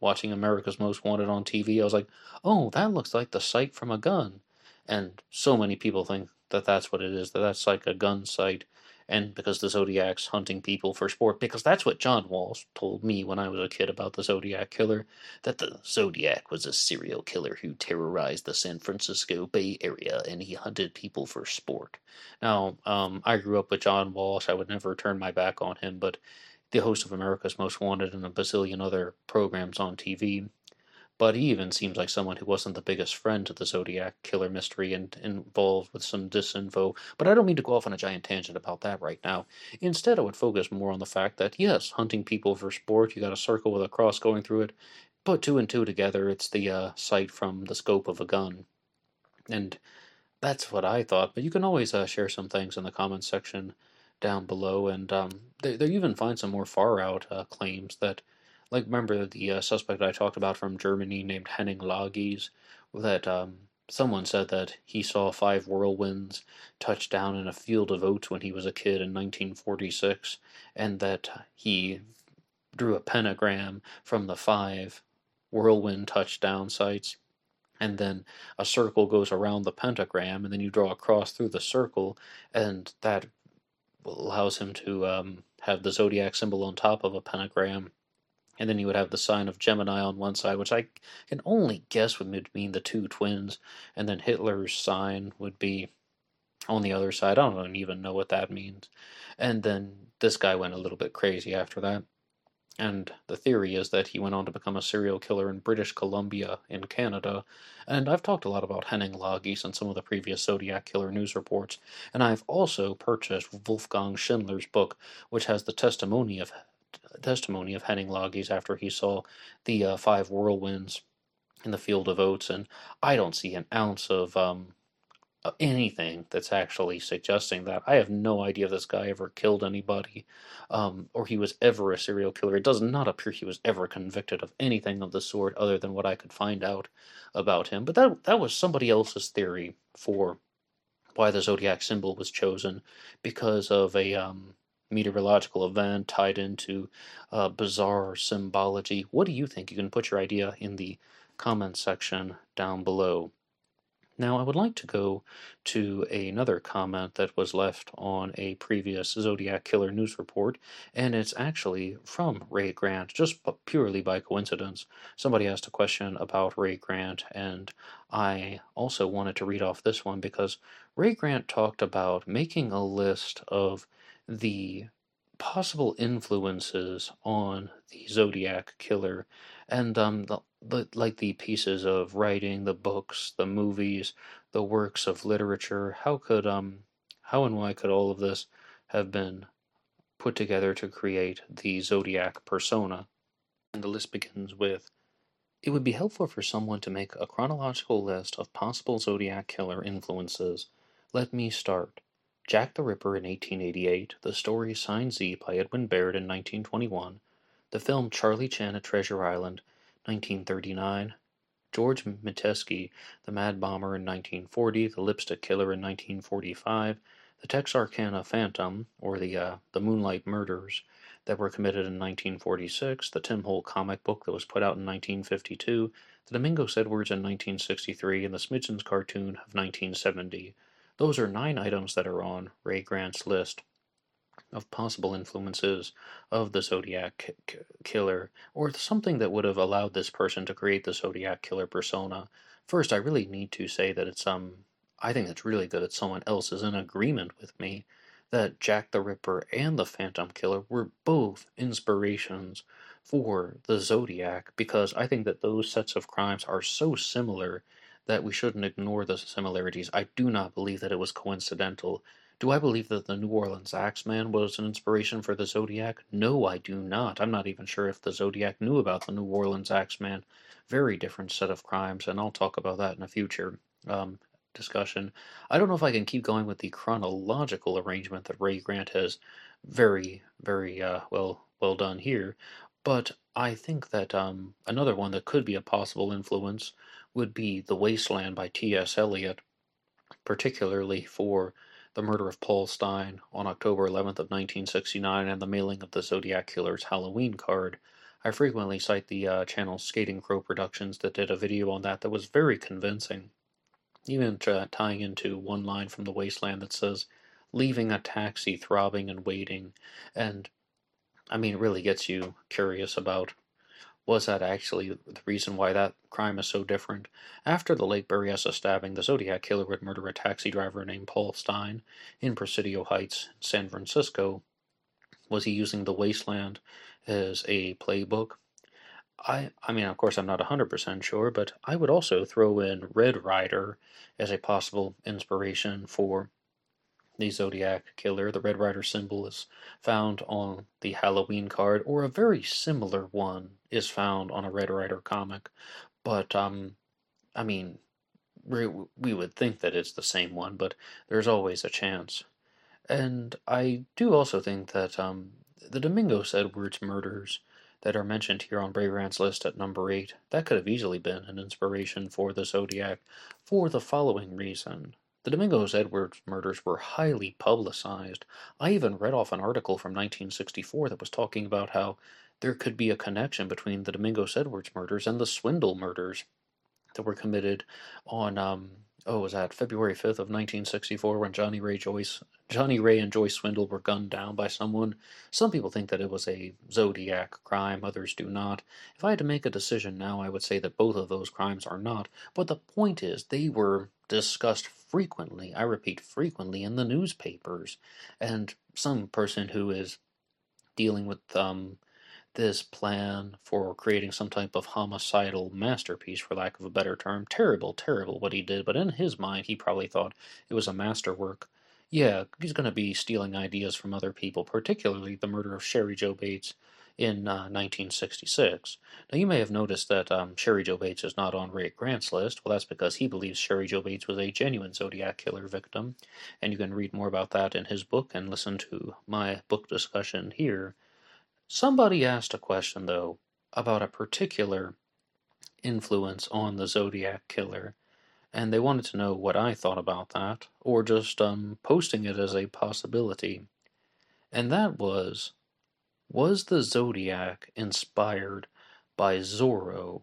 watching America's Most Wanted on TV, I was like, oh, that looks like the sight from a gun. And so many people think that that's what it is, that that's like a gun sight and because the Zodiac's hunting people for sport, because that's what John Walsh told me when I was a kid about the Zodiac Killer, that the Zodiac was a serial killer who terrorized the San Francisco Bay Area and he hunted people for sport. Now, um, I grew up with John Walsh. I would never turn my back on him, but the host of America's Most Wanted and a bazillion other programs on TV but he even seems like someone who wasn't the biggest friend to the Zodiac killer mystery and involved with some disinfo. But I don't mean to go off on a giant tangent about that right now. Instead, I would focus more on the fact that, yes, hunting people for sport, you got a circle with a cross going through it. Put two and two together, it's the uh, sight from the scope of a gun. And that's what I thought. But you can always uh, share some things in the comments section down below. And um, they, they even find some more far out uh, claims that like remember the uh, suspect I talked about from Germany named Henning Lagis that um, someone said that he saw five whirlwinds touch down in a field of oats when he was a kid in 1946, and that he drew a pentagram from the five whirlwind touchdown sites. And then a circle goes around the pentagram, and then you draw a cross through the circle, and that allows him to um, have the zodiac symbol on top of a pentagram and then you would have the sign of Gemini on one side, which I can only guess would mean the two twins, and then Hitler's sign would be on the other side. I don't even know what that means. And then this guy went a little bit crazy after that. And the theory is that he went on to become a serial killer in British Columbia in Canada. And I've talked a lot about Henning Lagis in some of the previous Zodiac Killer news reports. And I've also purchased Wolfgang Schindler's book, which has the testimony of testimony of Henning Lagis after he saw the uh, five whirlwinds in the field of oats, and I don't see an ounce of um, anything that's actually suggesting that. I have no idea if this guy ever killed anybody, um, or he was ever a serial killer. It does not appear he was ever convicted of anything of the sort, other than what I could find out about him. But that that was somebody else's theory for why the zodiac symbol was chosen, because of a um, meteorological event tied into uh, bizarre symbology. What do you think? You can put your idea in the comments section down below. Now, I would like to go to another comment that was left on a previous Zodiac Killer news report, and it's actually from Ray Grant, just purely by coincidence. Somebody asked a question about Ray Grant, and I also wanted to read off this one because Ray Grant talked about making a list of the possible influences on the Zodiac killer, and um, the, the, like the pieces of writing, the books, the movies, the works of literature. How could um, how and why could all of this have been put together to create the Zodiac persona? And the list begins with. It would be helpful for someone to make a chronological list of possible Zodiac killer influences. Let me start. Jack the Ripper in 1888, the story Sign Z by Edwin Baird in 1921, the film Charlie Chan at Treasure Island, 1939, George Metesky, the Mad Bomber in 1940, the Lipstick Killer in 1945, the Texarkana Phantom, or the uh, the Moonlight Murders, that were committed in 1946, the Tim Holt comic book that was put out in 1952, the Domingos Edwards in 1963, and the Smidgens cartoon of 1970. Those are nine items that are on Ray Grant's list of possible influences of the Zodiac killer, or something that would have allowed this person to create the Zodiac killer persona. First, I really need to say that it's um, I think it's really good that someone else is in agreement with me that Jack the Ripper and the Phantom Killer were both inspirations for the Zodiac because I think that those sets of crimes are so similar that we shouldn't ignore the similarities. I do not believe that it was coincidental. Do I believe that the New Orleans Axeman was an inspiration for the Zodiac? No, I do not. I'm not even sure if the Zodiac knew about the New Orleans Axeman. Very different set of crimes, and I'll talk about that in a future um, discussion. I don't know if I can keep going with the chronological arrangement that Ray Grant has very, very uh, well well done here, but I think that um, another one that could be a possible influence would be The Wasteland by T.S. Eliot, particularly for the murder of Paul Stine on October 11th of 1969 and the mailing of the Zodiac Killer's Halloween card. I frequently cite the uh, channel Skating Crow Productions that did a video on that that was very convincing, even tying into one line from The Wasteland that says, leaving a taxi throbbing and waiting, and I mean, it really gets you curious about was that actually the reason why that crime is so different? After the Lake Berryessa stabbing, the Zodiac killer would murder a taxi driver named Paul Stine in Presidio Heights, San Francisco. Was he using the wasteland as a playbook? I, I mean, of course, I'm not 100% sure, but I would also throw in Red Rider as a possible inspiration for the Zodiac Killer. The Red Rider symbol is found on the Halloween card, or a very similar one is found on a Red Rider comic. But, um, I mean, we, we would think that it's the same one, but there's always a chance. And I do also think that um, the Domingos Edwards murders that are mentioned here on Ray Grant's list at number 8, that could have easily been an inspiration for the Zodiac for the following reason. The Domingos Edwards murders were highly publicized. I even read off an article from 1964 that was talking about how there could be a connection between the Domingos Edwards murders and the Swindle murders that were committed on um, oh was that February 5th of 1964 when Johnny Ray Joyce Johnny Ray and Joyce Swindle were gunned down by someone. Some people think that it was a Zodiac crime, others do not. If I had to make a decision now, I would say that both of those crimes are not. But the point is, they were discussed frequently, I repeat, frequently in the newspapers. And some person who is dealing with um, this plan for creating some type of homicidal masterpiece, for lack of a better term. Terrible, terrible what he did, but in his mind, he probably thought it was a masterwork. Yeah, he's going to be stealing ideas from other people, particularly the murder of Cheri Jo Bates in uh, 1966. Now, you may have noticed that um, Cheri Jo Bates is not on Ray Grant's list. Well, that's because he believes Cheri Jo Bates was a genuine Zodiac killer victim, and you can read more about that in his book and listen to my book discussion here Somebody asked a question, though, about a particular influence on the Zodiac Killer, and they wanted to know what I thought about that, or just um, posting it as a possibility. And that was Was the Zodiac inspired by Zorro,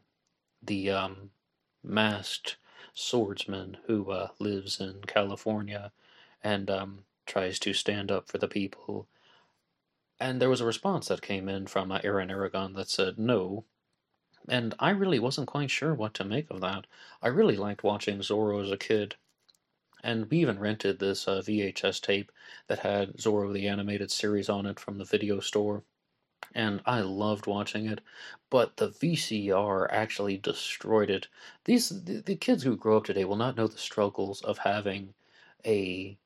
the um, masked swordsman who uh, lives in California and um, tries to stand up for the people and there was a response that came in from uh, Aaron Aragon that said no. And I really wasn't quite sure what to make of that. I really liked watching Zorro as a kid. And we even rented this uh, VHS tape that had Zorro the Animated Series on it from the video store. And I loved watching it, but the VCR actually destroyed it. These the, the kids who grow up today will not know the struggles of having a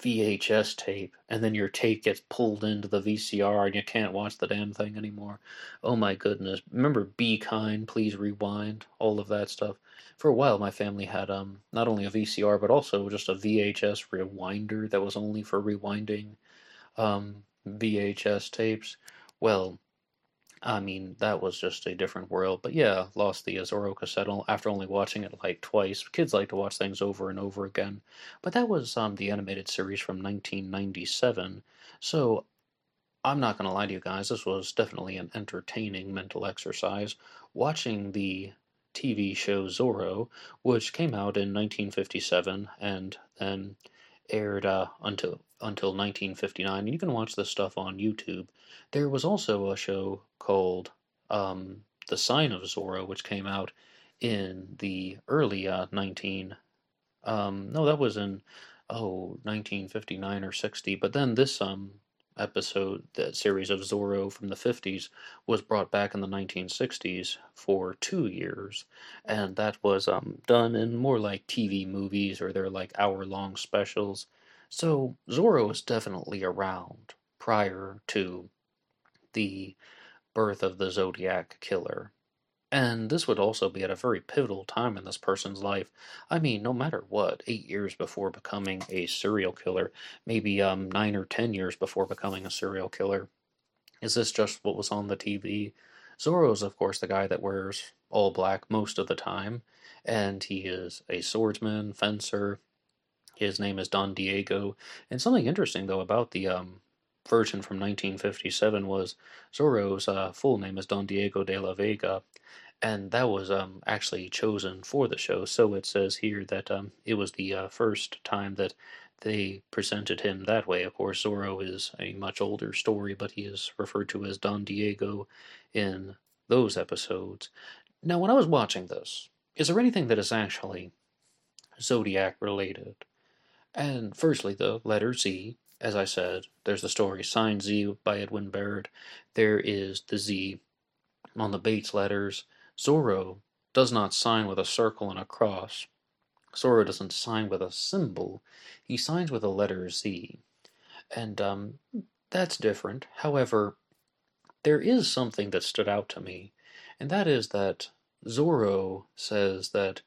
VHS tape, and then your tape gets pulled into the VCR and you can't watch the damn thing anymore. Oh my goodness. Remember Be Kind, Please Rewind, all of that stuff. For a while my family had um not only a VCR but also just a VHS rewinder that was only for rewinding um VHS tapes. Well, I mean, that was just a different world. But yeah, lost the Zorro cassette after only watching it like twice. Kids like to watch things over and over again. But that was um, the animated series from 1997. So I'm not going to lie to you guys, this was definitely an entertaining mental exercise. Watching the TV show Zorro, which came out in 1957 and then aired uh, until until 1959. You can watch this stuff on YouTube. There was also a show called um, The Sign of Zorro, which came out in the early uh, 19. Um, no, that was in oh 1959 or 60. But then this um episode, that series of Zorro from the 50s, was brought back in the 1960s for two years, and that was um, done in more like TV movies or they're like hour long specials. So Zorro was definitely around prior to the birth of the Zodiac Killer. And this would also be at a very pivotal time in this person's life. I mean, no matter what, eight years before becoming a serial killer, maybe um, nine or ten years before becoming a serial killer. Is this just what was on the TV? Zorro is, of course, the guy that wears all black most of the time, and he is a swordsman, fencer, his name is Don Diego. And something interesting, though, about the um, version from 1957 was Zorro's uh, full name is Don Diego de la Vega. And that was um, actually chosen for the show. So it says here that um, it was the uh, first time that they presented him that way. Of course, Zorro is a much older story, but he is referred to as Don Diego in those episodes. Now, when I was watching this, is there anything that is actually Zodiac related? And firstly, the letter Z, as I said, there's the story Sign Z by Edwin Baird. There is the Z on the Bates letters. Zorro does not sign with a circle and a cross. Zorro doesn't sign with a symbol. He signs with a letter Z. And um, that's different. However, there is something that stood out to me, and that is that Zorro says that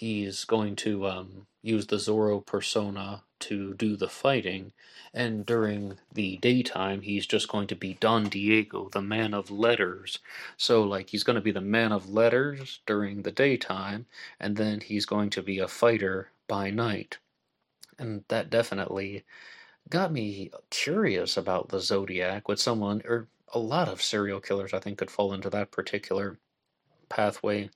he's going to um, use the Zorro persona to do the fighting, and during the daytime, he's just going to be Don Diego, the man of letters. So, like, he's going to be the man of letters during the daytime, and then he's going to be a fighter by night. And that definitely got me curious about the Zodiac with someone, or a lot of serial killers, I think, could fall into that particular pathway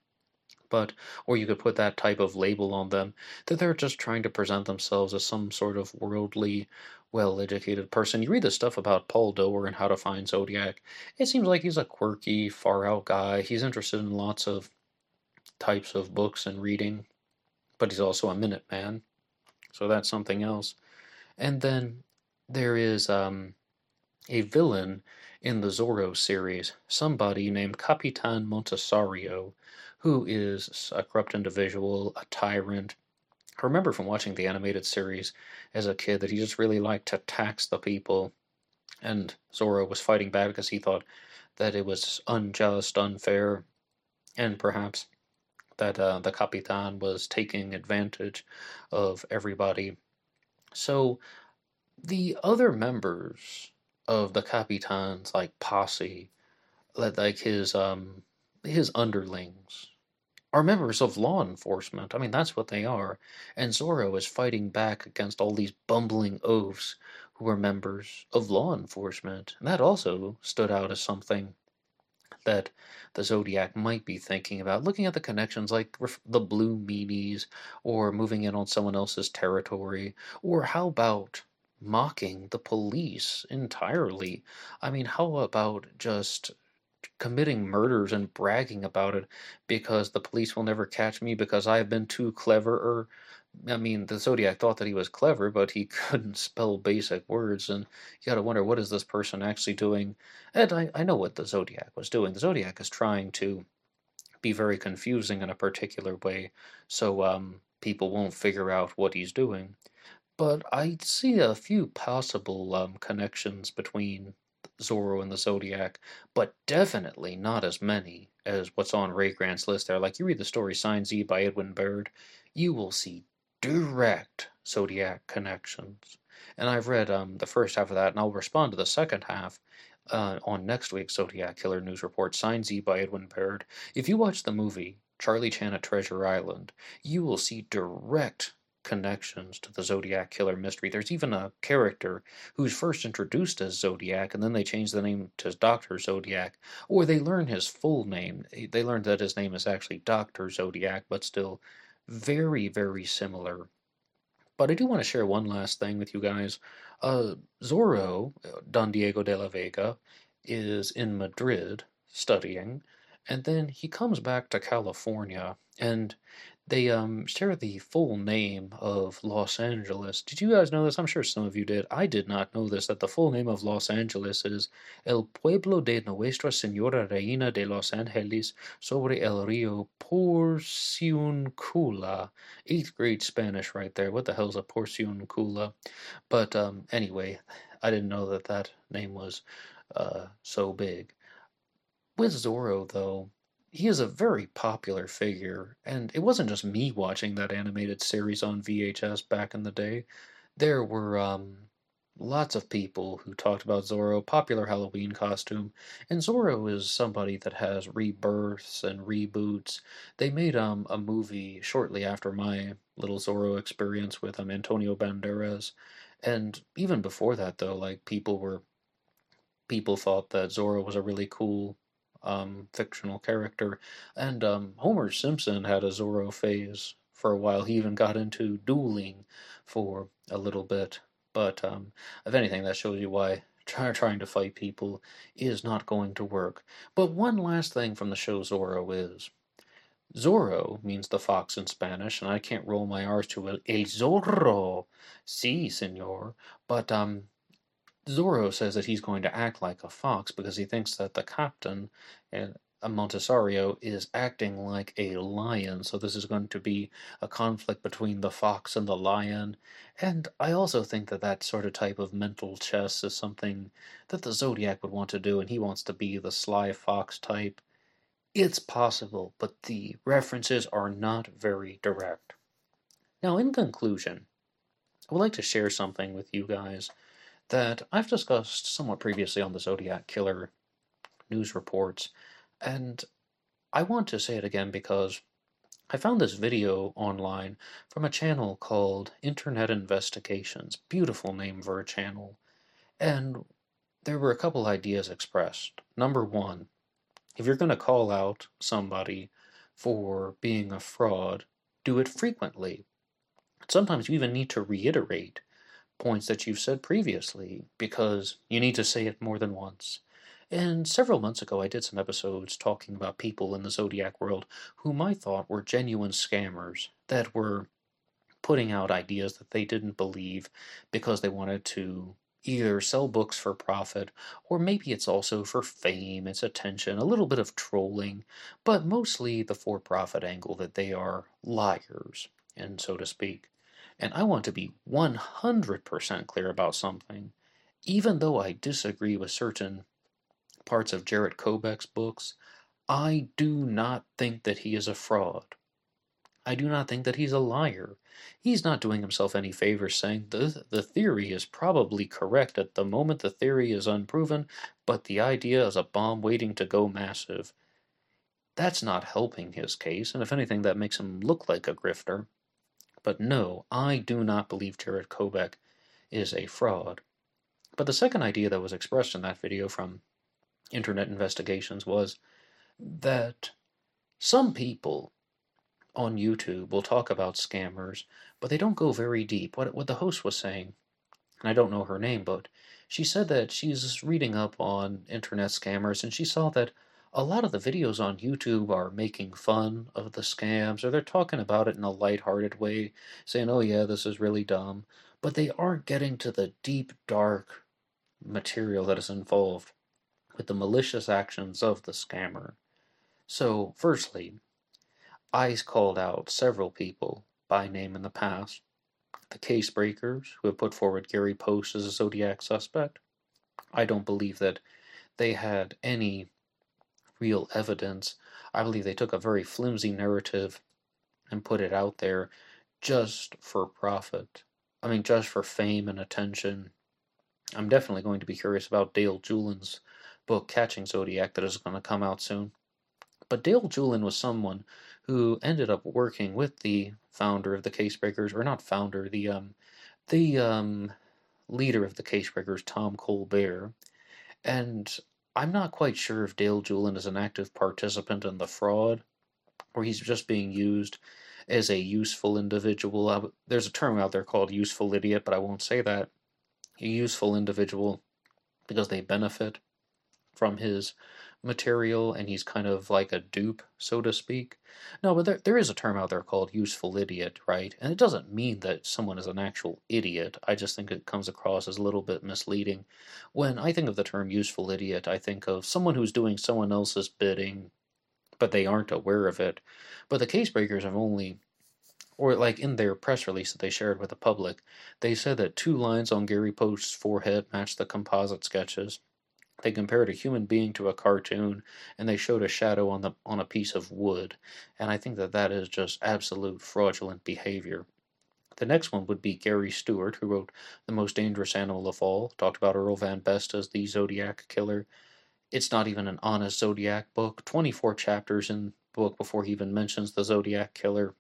but or you could put that type of label on them that they're just trying to present themselves as some sort of worldly well-educated person. You read the stuff about paul doerr and how to find zodiac it seems like he's a quirky far out guy. He's interested in lots of types of books and reading but he's also a minute man so that's something else. And then there is um, a villain in the Zorro series, somebody named Capitan Monastario, who is a corrupt individual, a tyrant. I remember from watching the animated series as a kid that he just really liked to tax the people, and Zorro was fighting back because he thought that it was unjust, unfair, and perhaps that uh, the Capitan was taking advantage of everybody. So the other members of the Capitan's like posse, like his um his underlings, are members of law enforcement. I mean, that's what they are. And Zorro is fighting back against all these bumbling oafs who are members of law enforcement. And that also stood out as something that the Zodiac might be thinking about. Looking at the connections like the Blue Meanies, or moving in on someone else's territory, or how about mocking the police entirely? I mean, how about just committing murders and bragging about it because the police will never catch me because I have been too clever or I mean, the Zodiac thought that he was clever, but he couldn't spell basic words, and you gotta wonder what is this person actually doing? And I, I know what the Zodiac was doing. The Zodiac is trying to be very confusing in a particular way, so um, people won't figure out what he's doing. But I see a few possible um, connections between Zorro and the Zodiac, but definitely not as many as what's on Ray Grant's list there. Like you read the story Sign Z by Edwin Baird, you will see direct Zodiac connections. And I've read um, the first half of that, and I'll respond to the second half uh, on next week's Zodiac Killer News Report, Sign Z by Edwin Baird. If you watch the movie Charlie Chan at Treasure Island, you will see direct connections to the Zodiac Killer mystery. There's even a character who's first introduced as Zodiac, and then they change the name to Dr. Zodiac, or they learn his full name. They learn that his name is actually Dr. Zodiac, but still very, very similar. But I do want to share one last thing with you guys. Uh, Zorro, Don Diego de la Vega, is in Madrid studying, and then he comes back to California, and they um, share the full name of Los Angeles. Did you guys know this? I'm sure some of you did. I did not know this, that the full name of Los Angeles is El Pueblo de Nuestra Señora Reina de Los Angeles sobre el Río Porciuncula. Eighth grade Spanish right there. What the hell's a Porciuncula? But um, anyway, I didn't know that that name was uh, so big. With Zorro, though, he is a very popular figure, and it wasn't just me watching that animated series on VHS back in the day. There were um, lots of people who talked about Zorro, popular Halloween costume, and Zorro is somebody that has rebirths and reboots. They made um, a movie shortly after my little Zorro experience with um, Antonio Banderas, and even before that, though, like people were people thought that Zorro was a really cool um, fictional character. And um, Homer Simpson had a Zorro phase for a while. He even got into dueling for a little bit. But um, if anything, that shows you why try, trying to fight people is not going to work. But one last thing from the show Zorro is. Zorro means the fox in Spanish, and I can't roll my R's to el, zorro. Si, senor. But um, Zorro says that he's going to act like a fox because he thinks that the captain, uh, Monastario, is acting like a lion. So this is going to be a conflict between the fox and the lion. And I also think that that sort of type of mental chess is something that the Zodiac would want to do, and he wants to be the sly fox type. It's possible, but the references are not very direct. Now, in conclusion, I would like to share something with you guys that I've discussed somewhat previously on the Zodiac Killer news reports, and I want to say it again because I found this video online from a channel called Internet Investigations. Beautiful name for a channel. And there were a couple ideas expressed. Number one, if you're going to call out somebody for being a fraud, do it frequently. Sometimes you even need to reiterate points that you've said previously because you need to say it more than once. And several months ago, I did some episodes talking about people in the Zodiac world whom I thought were genuine scammers that were putting out ideas that they didn't believe because they wanted to either sell books for profit or maybe it's also for fame, it's attention, a little bit of trolling, but mostly the for profit angle that they are liars, and so to speak. And I want to be 100% clear about something. Even though I disagree with certain parts of Jarett Kobek's books, I do not think that he is a fraud. I do not think that he's a liar. He's not doing himself any favors saying the, the theory is probably correct at the moment the theory is unproven, but the idea is a bomb waiting to go massive. That's not helping his case, and if anything, that makes him look like a grifter. But no, I do not believe Jarett Kobek is a fraud. But the second idea that was expressed in that video from Internet Investigations was that some people on YouTube will talk about scammers, but they don't go very deep. What, what the host was saying, and I don't know her name, but she said that she's reading up on internet scammers and she saw that a lot of the videos on YouTube are making fun of the scams, or they're talking about it in a light-hearted way, saying, oh yeah, this is really dumb, but they aren't getting to the deep, dark material that is involved with the malicious actions of the scammer. So, firstly, I called out several people by name in the past. The case breakers, who have put forward Gary Poste as a Zodiac suspect. I don't believe that they had any real evidence. I believe they took a very flimsy narrative and put it out there just for profit. I mean, just for fame and attention. I'm definitely going to be curious about Dale Julin's book, Catching Zodiac, that is going to come out soon. But Dale Julin was someone who ended up working with the founder of the Casebreakers, or not founder, the um, the um, leader of the Casebreakers, Tom Colbert, and I'm not quite sure if Dale Julin is an active participant in the fraud, or he's just being used as a useful individual. Uh, there's a term out there called useful idiot, but I won't say that. A useful individual because they benefit from his material and he's kind of like a dupe, so to speak. No, but there, there is a term out there called useful idiot, right? And it doesn't mean that someone is an actual idiot. I just think it comes across as a little bit misleading. When I think of the term useful idiot, I think of someone who's doing someone else's bidding, but they aren't aware of it. But the case breakers have only or like in their press release that they shared with the public, they said that two lines on Gary Poste's forehead matched the composite sketches. They compared a human being to a cartoon, and they showed a shadow on the on a piece of wood, and I think that that is just absolute fraudulent behavior. The next one would be Gary Stewart, who wrote The Most Dangerous Animal of All, talked about Earl Van Best as the Zodiac Killer. It's not even an honest Zodiac book. 24 chapters in the book before he even mentions the Zodiac Killer.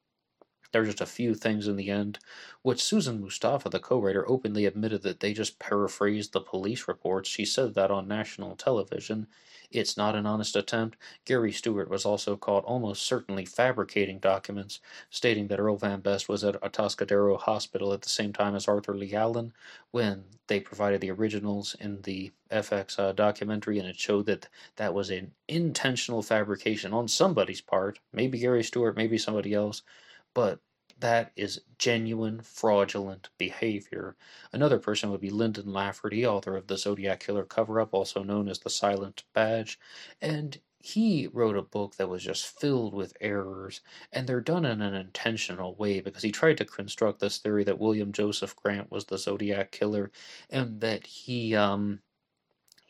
There are just a few things in the end, which Susan Mustafa, the co-writer, openly admitted that they just paraphrased the police reports. She said that on national television. It's not an honest attempt. Gary Stewart was also caught almost certainly fabricating documents stating that Earl Van Best was at Atascadero Hospital at the same time as Arthur Lee Allen when they provided the originals in the FX uh, documentary, and it showed that that was an intentional fabrication on somebody's part, maybe Gary Stewart, maybe somebody else, but that is genuine fraudulent behavior. Another person would be Lyndon Lafferty, author of the Zodiac Killer cover up, also known as the Silent Badge. And he wrote a book that was just filled with errors, and they're done in an intentional way because he tried to construct this theory that William Joseph Grant was the Zodiac Killer and that he um,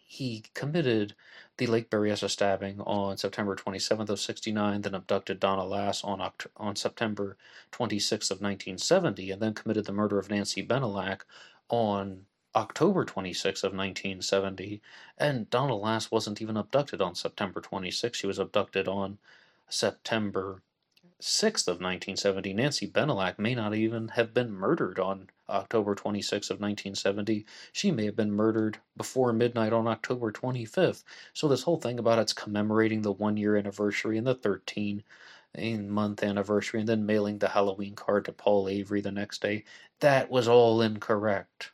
he committed the Lake Berryessa stabbing on September 27th of 69, then abducted Donna Lass on, Oct- on September 26th of 1970, and then committed the murder of Nancy Bennallack on October 26th of 1970. And Donna Lass wasn't even abducted on September 26th. She was abducted on September 6th of 1970, Nancy Bennallack may not even have been murdered on October 26th of 1970. She may have been murdered before midnight on October 25th. So this whole thing about it's commemorating the one year anniversary and the 13 month anniversary and then mailing the Halloween card to Paul Avery the next day, that was all incorrect.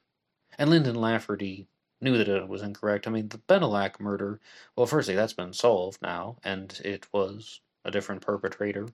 And Lyndon Lafferty knew that it was incorrect. I mean, the Bennallack murder, well, firstly, that's been solved now, and it was a different perpetrator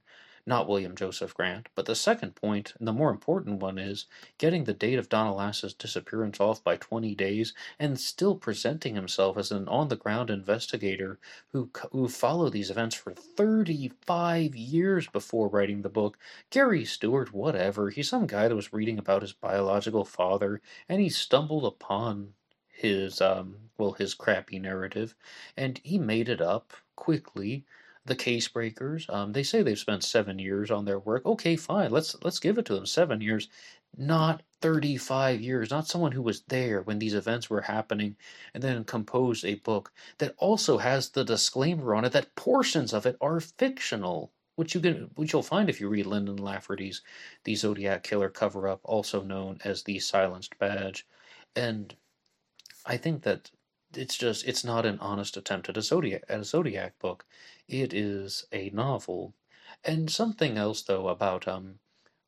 not William Joseph Grant. But the second point, and the more important one, is getting the date of Donna Lass's disappearance off by 20 days and still presenting himself as an on the ground investigator who, who followed these events for 35 years before writing the book. Gary Stewart, whatever, he's some guy that was reading about his biological father and he stumbled upon his um well his crappy narrative and he made it up quickly the case breakers. Um, they say they've spent seven years on their work. Okay, fine. Let's let's give it to them. Seven years, not thirty-five years. Not someone who was there when these events were happening, and then composed a book that also has the disclaimer on it that portions of it are fictional. Which you can, which you'll find if you read Lyndon Lafferty's "The Zodiac Killer" cover-up, also known as the Silenced Badge, and I think that it's just it's not an honest attempt at a zodiac at a zodiac book. It is a novel. And something else though about um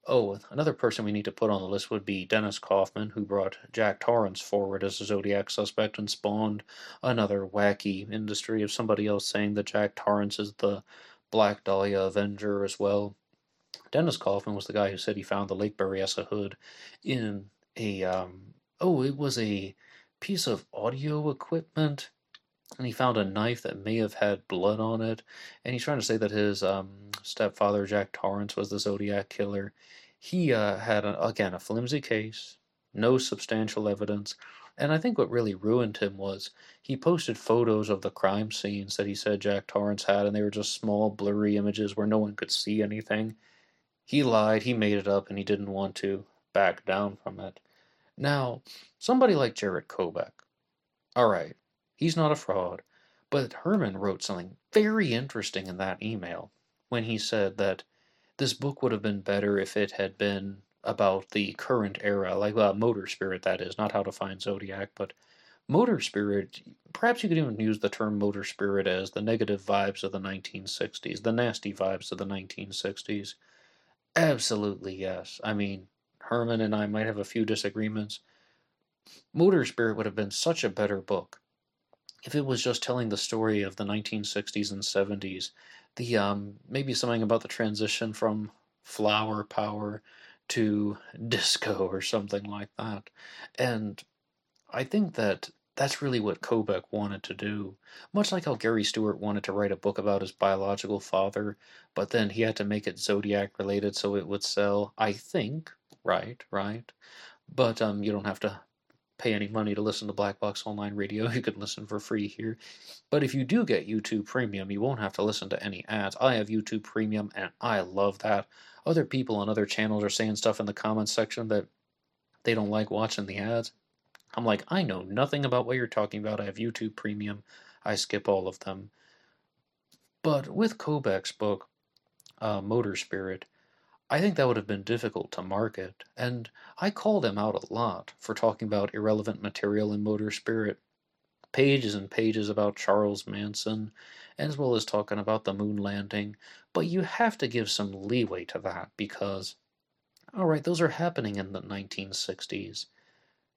oh another person we need to put on the list would be Dennis Kaufman who brought Jack Tarrance forward as a zodiac suspect and spawned another wacky industry of somebody else saying that Jack Tarrance is the Black Dahlia Avenger as well. Dennis Kaufman was the guy who said he found the Lake Berryessa hood in a um oh it was a piece of audio equipment and he found a knife that may have had blood on it. And he's trying to say that his um, stepfather, Jack Tarrance, was the Zodiac killer. He uh, had, a, again, a flimsy case, no substantial evidence. And I think what really ruined him was he posted photos of the crime scenes that he said Jack Tarrance had, and they were just small, blurry images where no one could see anything. He lied, he made it up, and he didn't want to back down from it. Now, somebody like Jarett Kobek, all right, he's not a fraud, but Herman wrote something very interesting in that email when he said that this book would have been better if it had been about the current era, like uh, Motor Spirit, that is, not how to find Zodiac, but Motor Spirit, perhaps you could even use the term Motor Spirit as the negative vibes of the 1960s, the nasty vibes of the 1960s. Absolutely, yes. I mean, Herman and I might have a few disagreements. Motor Spirit would have been such a better book if it was just telling the story of the 1960s and 70s. The um, maybe something about the transition from flower power to disco or something like that. And I think that that's really what Kobek wanted to do. Much like how Gary Stewart wanted to write a book about his biological father, but then he had to make it Zodiac related so it would sell. I think Right, right. But um, you don't have to pay any money to listen to Black Box Online Radio. You can listen for free here. But if you do get YouTube Premium, you won't have to listen to any ads. I have YouTube Premium, and I love that. Other people on other channels are saying stuff in the comments section that they don't like watching the ads. I'm like, I know nothing about what you're talking about. I have YouTube Premium. I skip all of them. But with Kobek's book, uh, Motor Spirit, I think that would have been difficult to market, and I called him out a lot for talking about irrelevant material in Motor Spirit. Pages and pages about Charles Manson, as well as talking about the moon landing, but you have to give some leeway to that because, alright, those are happening in the 1960s.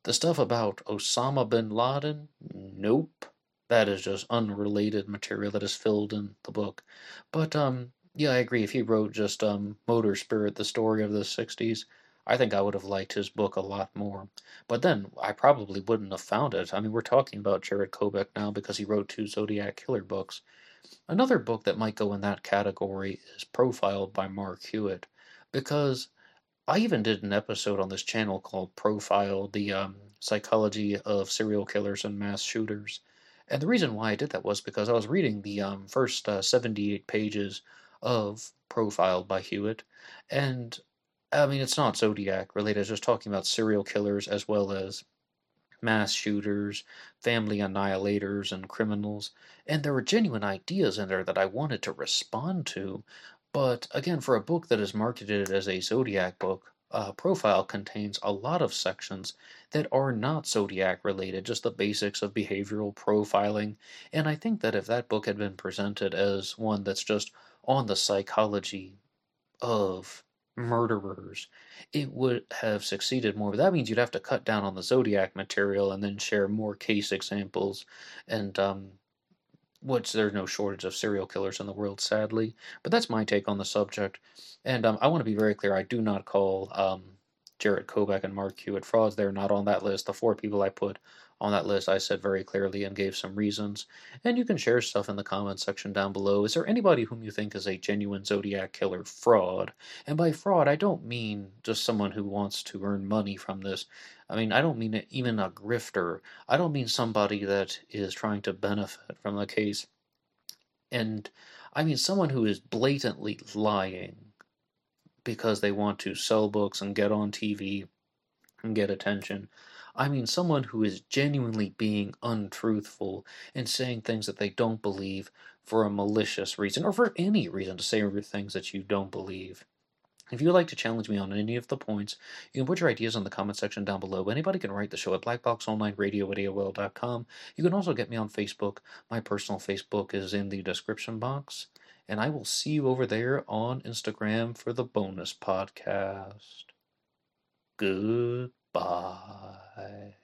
The stuff about Osama bin Laden? Nope. That is just unrelated material that is filled in the book. But, um, yeah, I agree. If he wrote just um, Motor Spirit, the story of the 60s, I think I would have liked his book a lot more. But then I probably wouldn't have found it. I mean, we're talking about Jarett Kobek now because he wrote two Zodiac Killer books. Another book that might go in that category is Profiled by Mark Hewitt, because I even did an episode on this channel called Profile, the um, psychology of serial killers and mass shooters. And the reason why I did that was because I was reading the um, first uh, 78 pages of Profiled by Hewitt, and I mean, it's not Zodiac related, it's just talking about serial killers as well as mass shooters, family annihilators, and criminals. And there were genuine ideas in there that I wanted to respond to. But again, for a book that is marketed as a Zodiac book, uh, profile contains a lot of sections that are not zodiac related, just the basics of behavioral profiling. And I think that if that book had been presented as one that's just on the psychology of murderers, it would have succeeded more. But that means you'd have to cut down on the zodiac material and then share more case examples and um, which there's no shortage of serial killers in the world, sadly. But that's my take on the subject. And um, I want to be very clear I do not call um, Jarett Kobek and Mark Hewitt frauds. They're not on that list. The four people I put on that list I said very clearly and gave some reasons. And you can share stuff in the comments section down below. Is there anybody whom you think is a genuine Zodiac Killer fraud? And by fraud, I don't mean just someone who wants to earn money from this. I mean, I don't mean even a grifter. I don't mean somebody that is trying to benefit from the case. And I mean someone who is blatantly lying because they want to sell books and get on TV and get attention. I mean someone who is genuinely being untruthful and saying things that they don't believe for a malicious reason or for any reason to say things that you don't believe. If you would like to challenge me on any of the points, you can put your ideas in the comment section down below. Anybody can write the show at blackboxonlineradio. You can also get me on Facebook. My personal Facebook is in the description box. And I will see you over there on Instagram for the bonus podcast. 拜。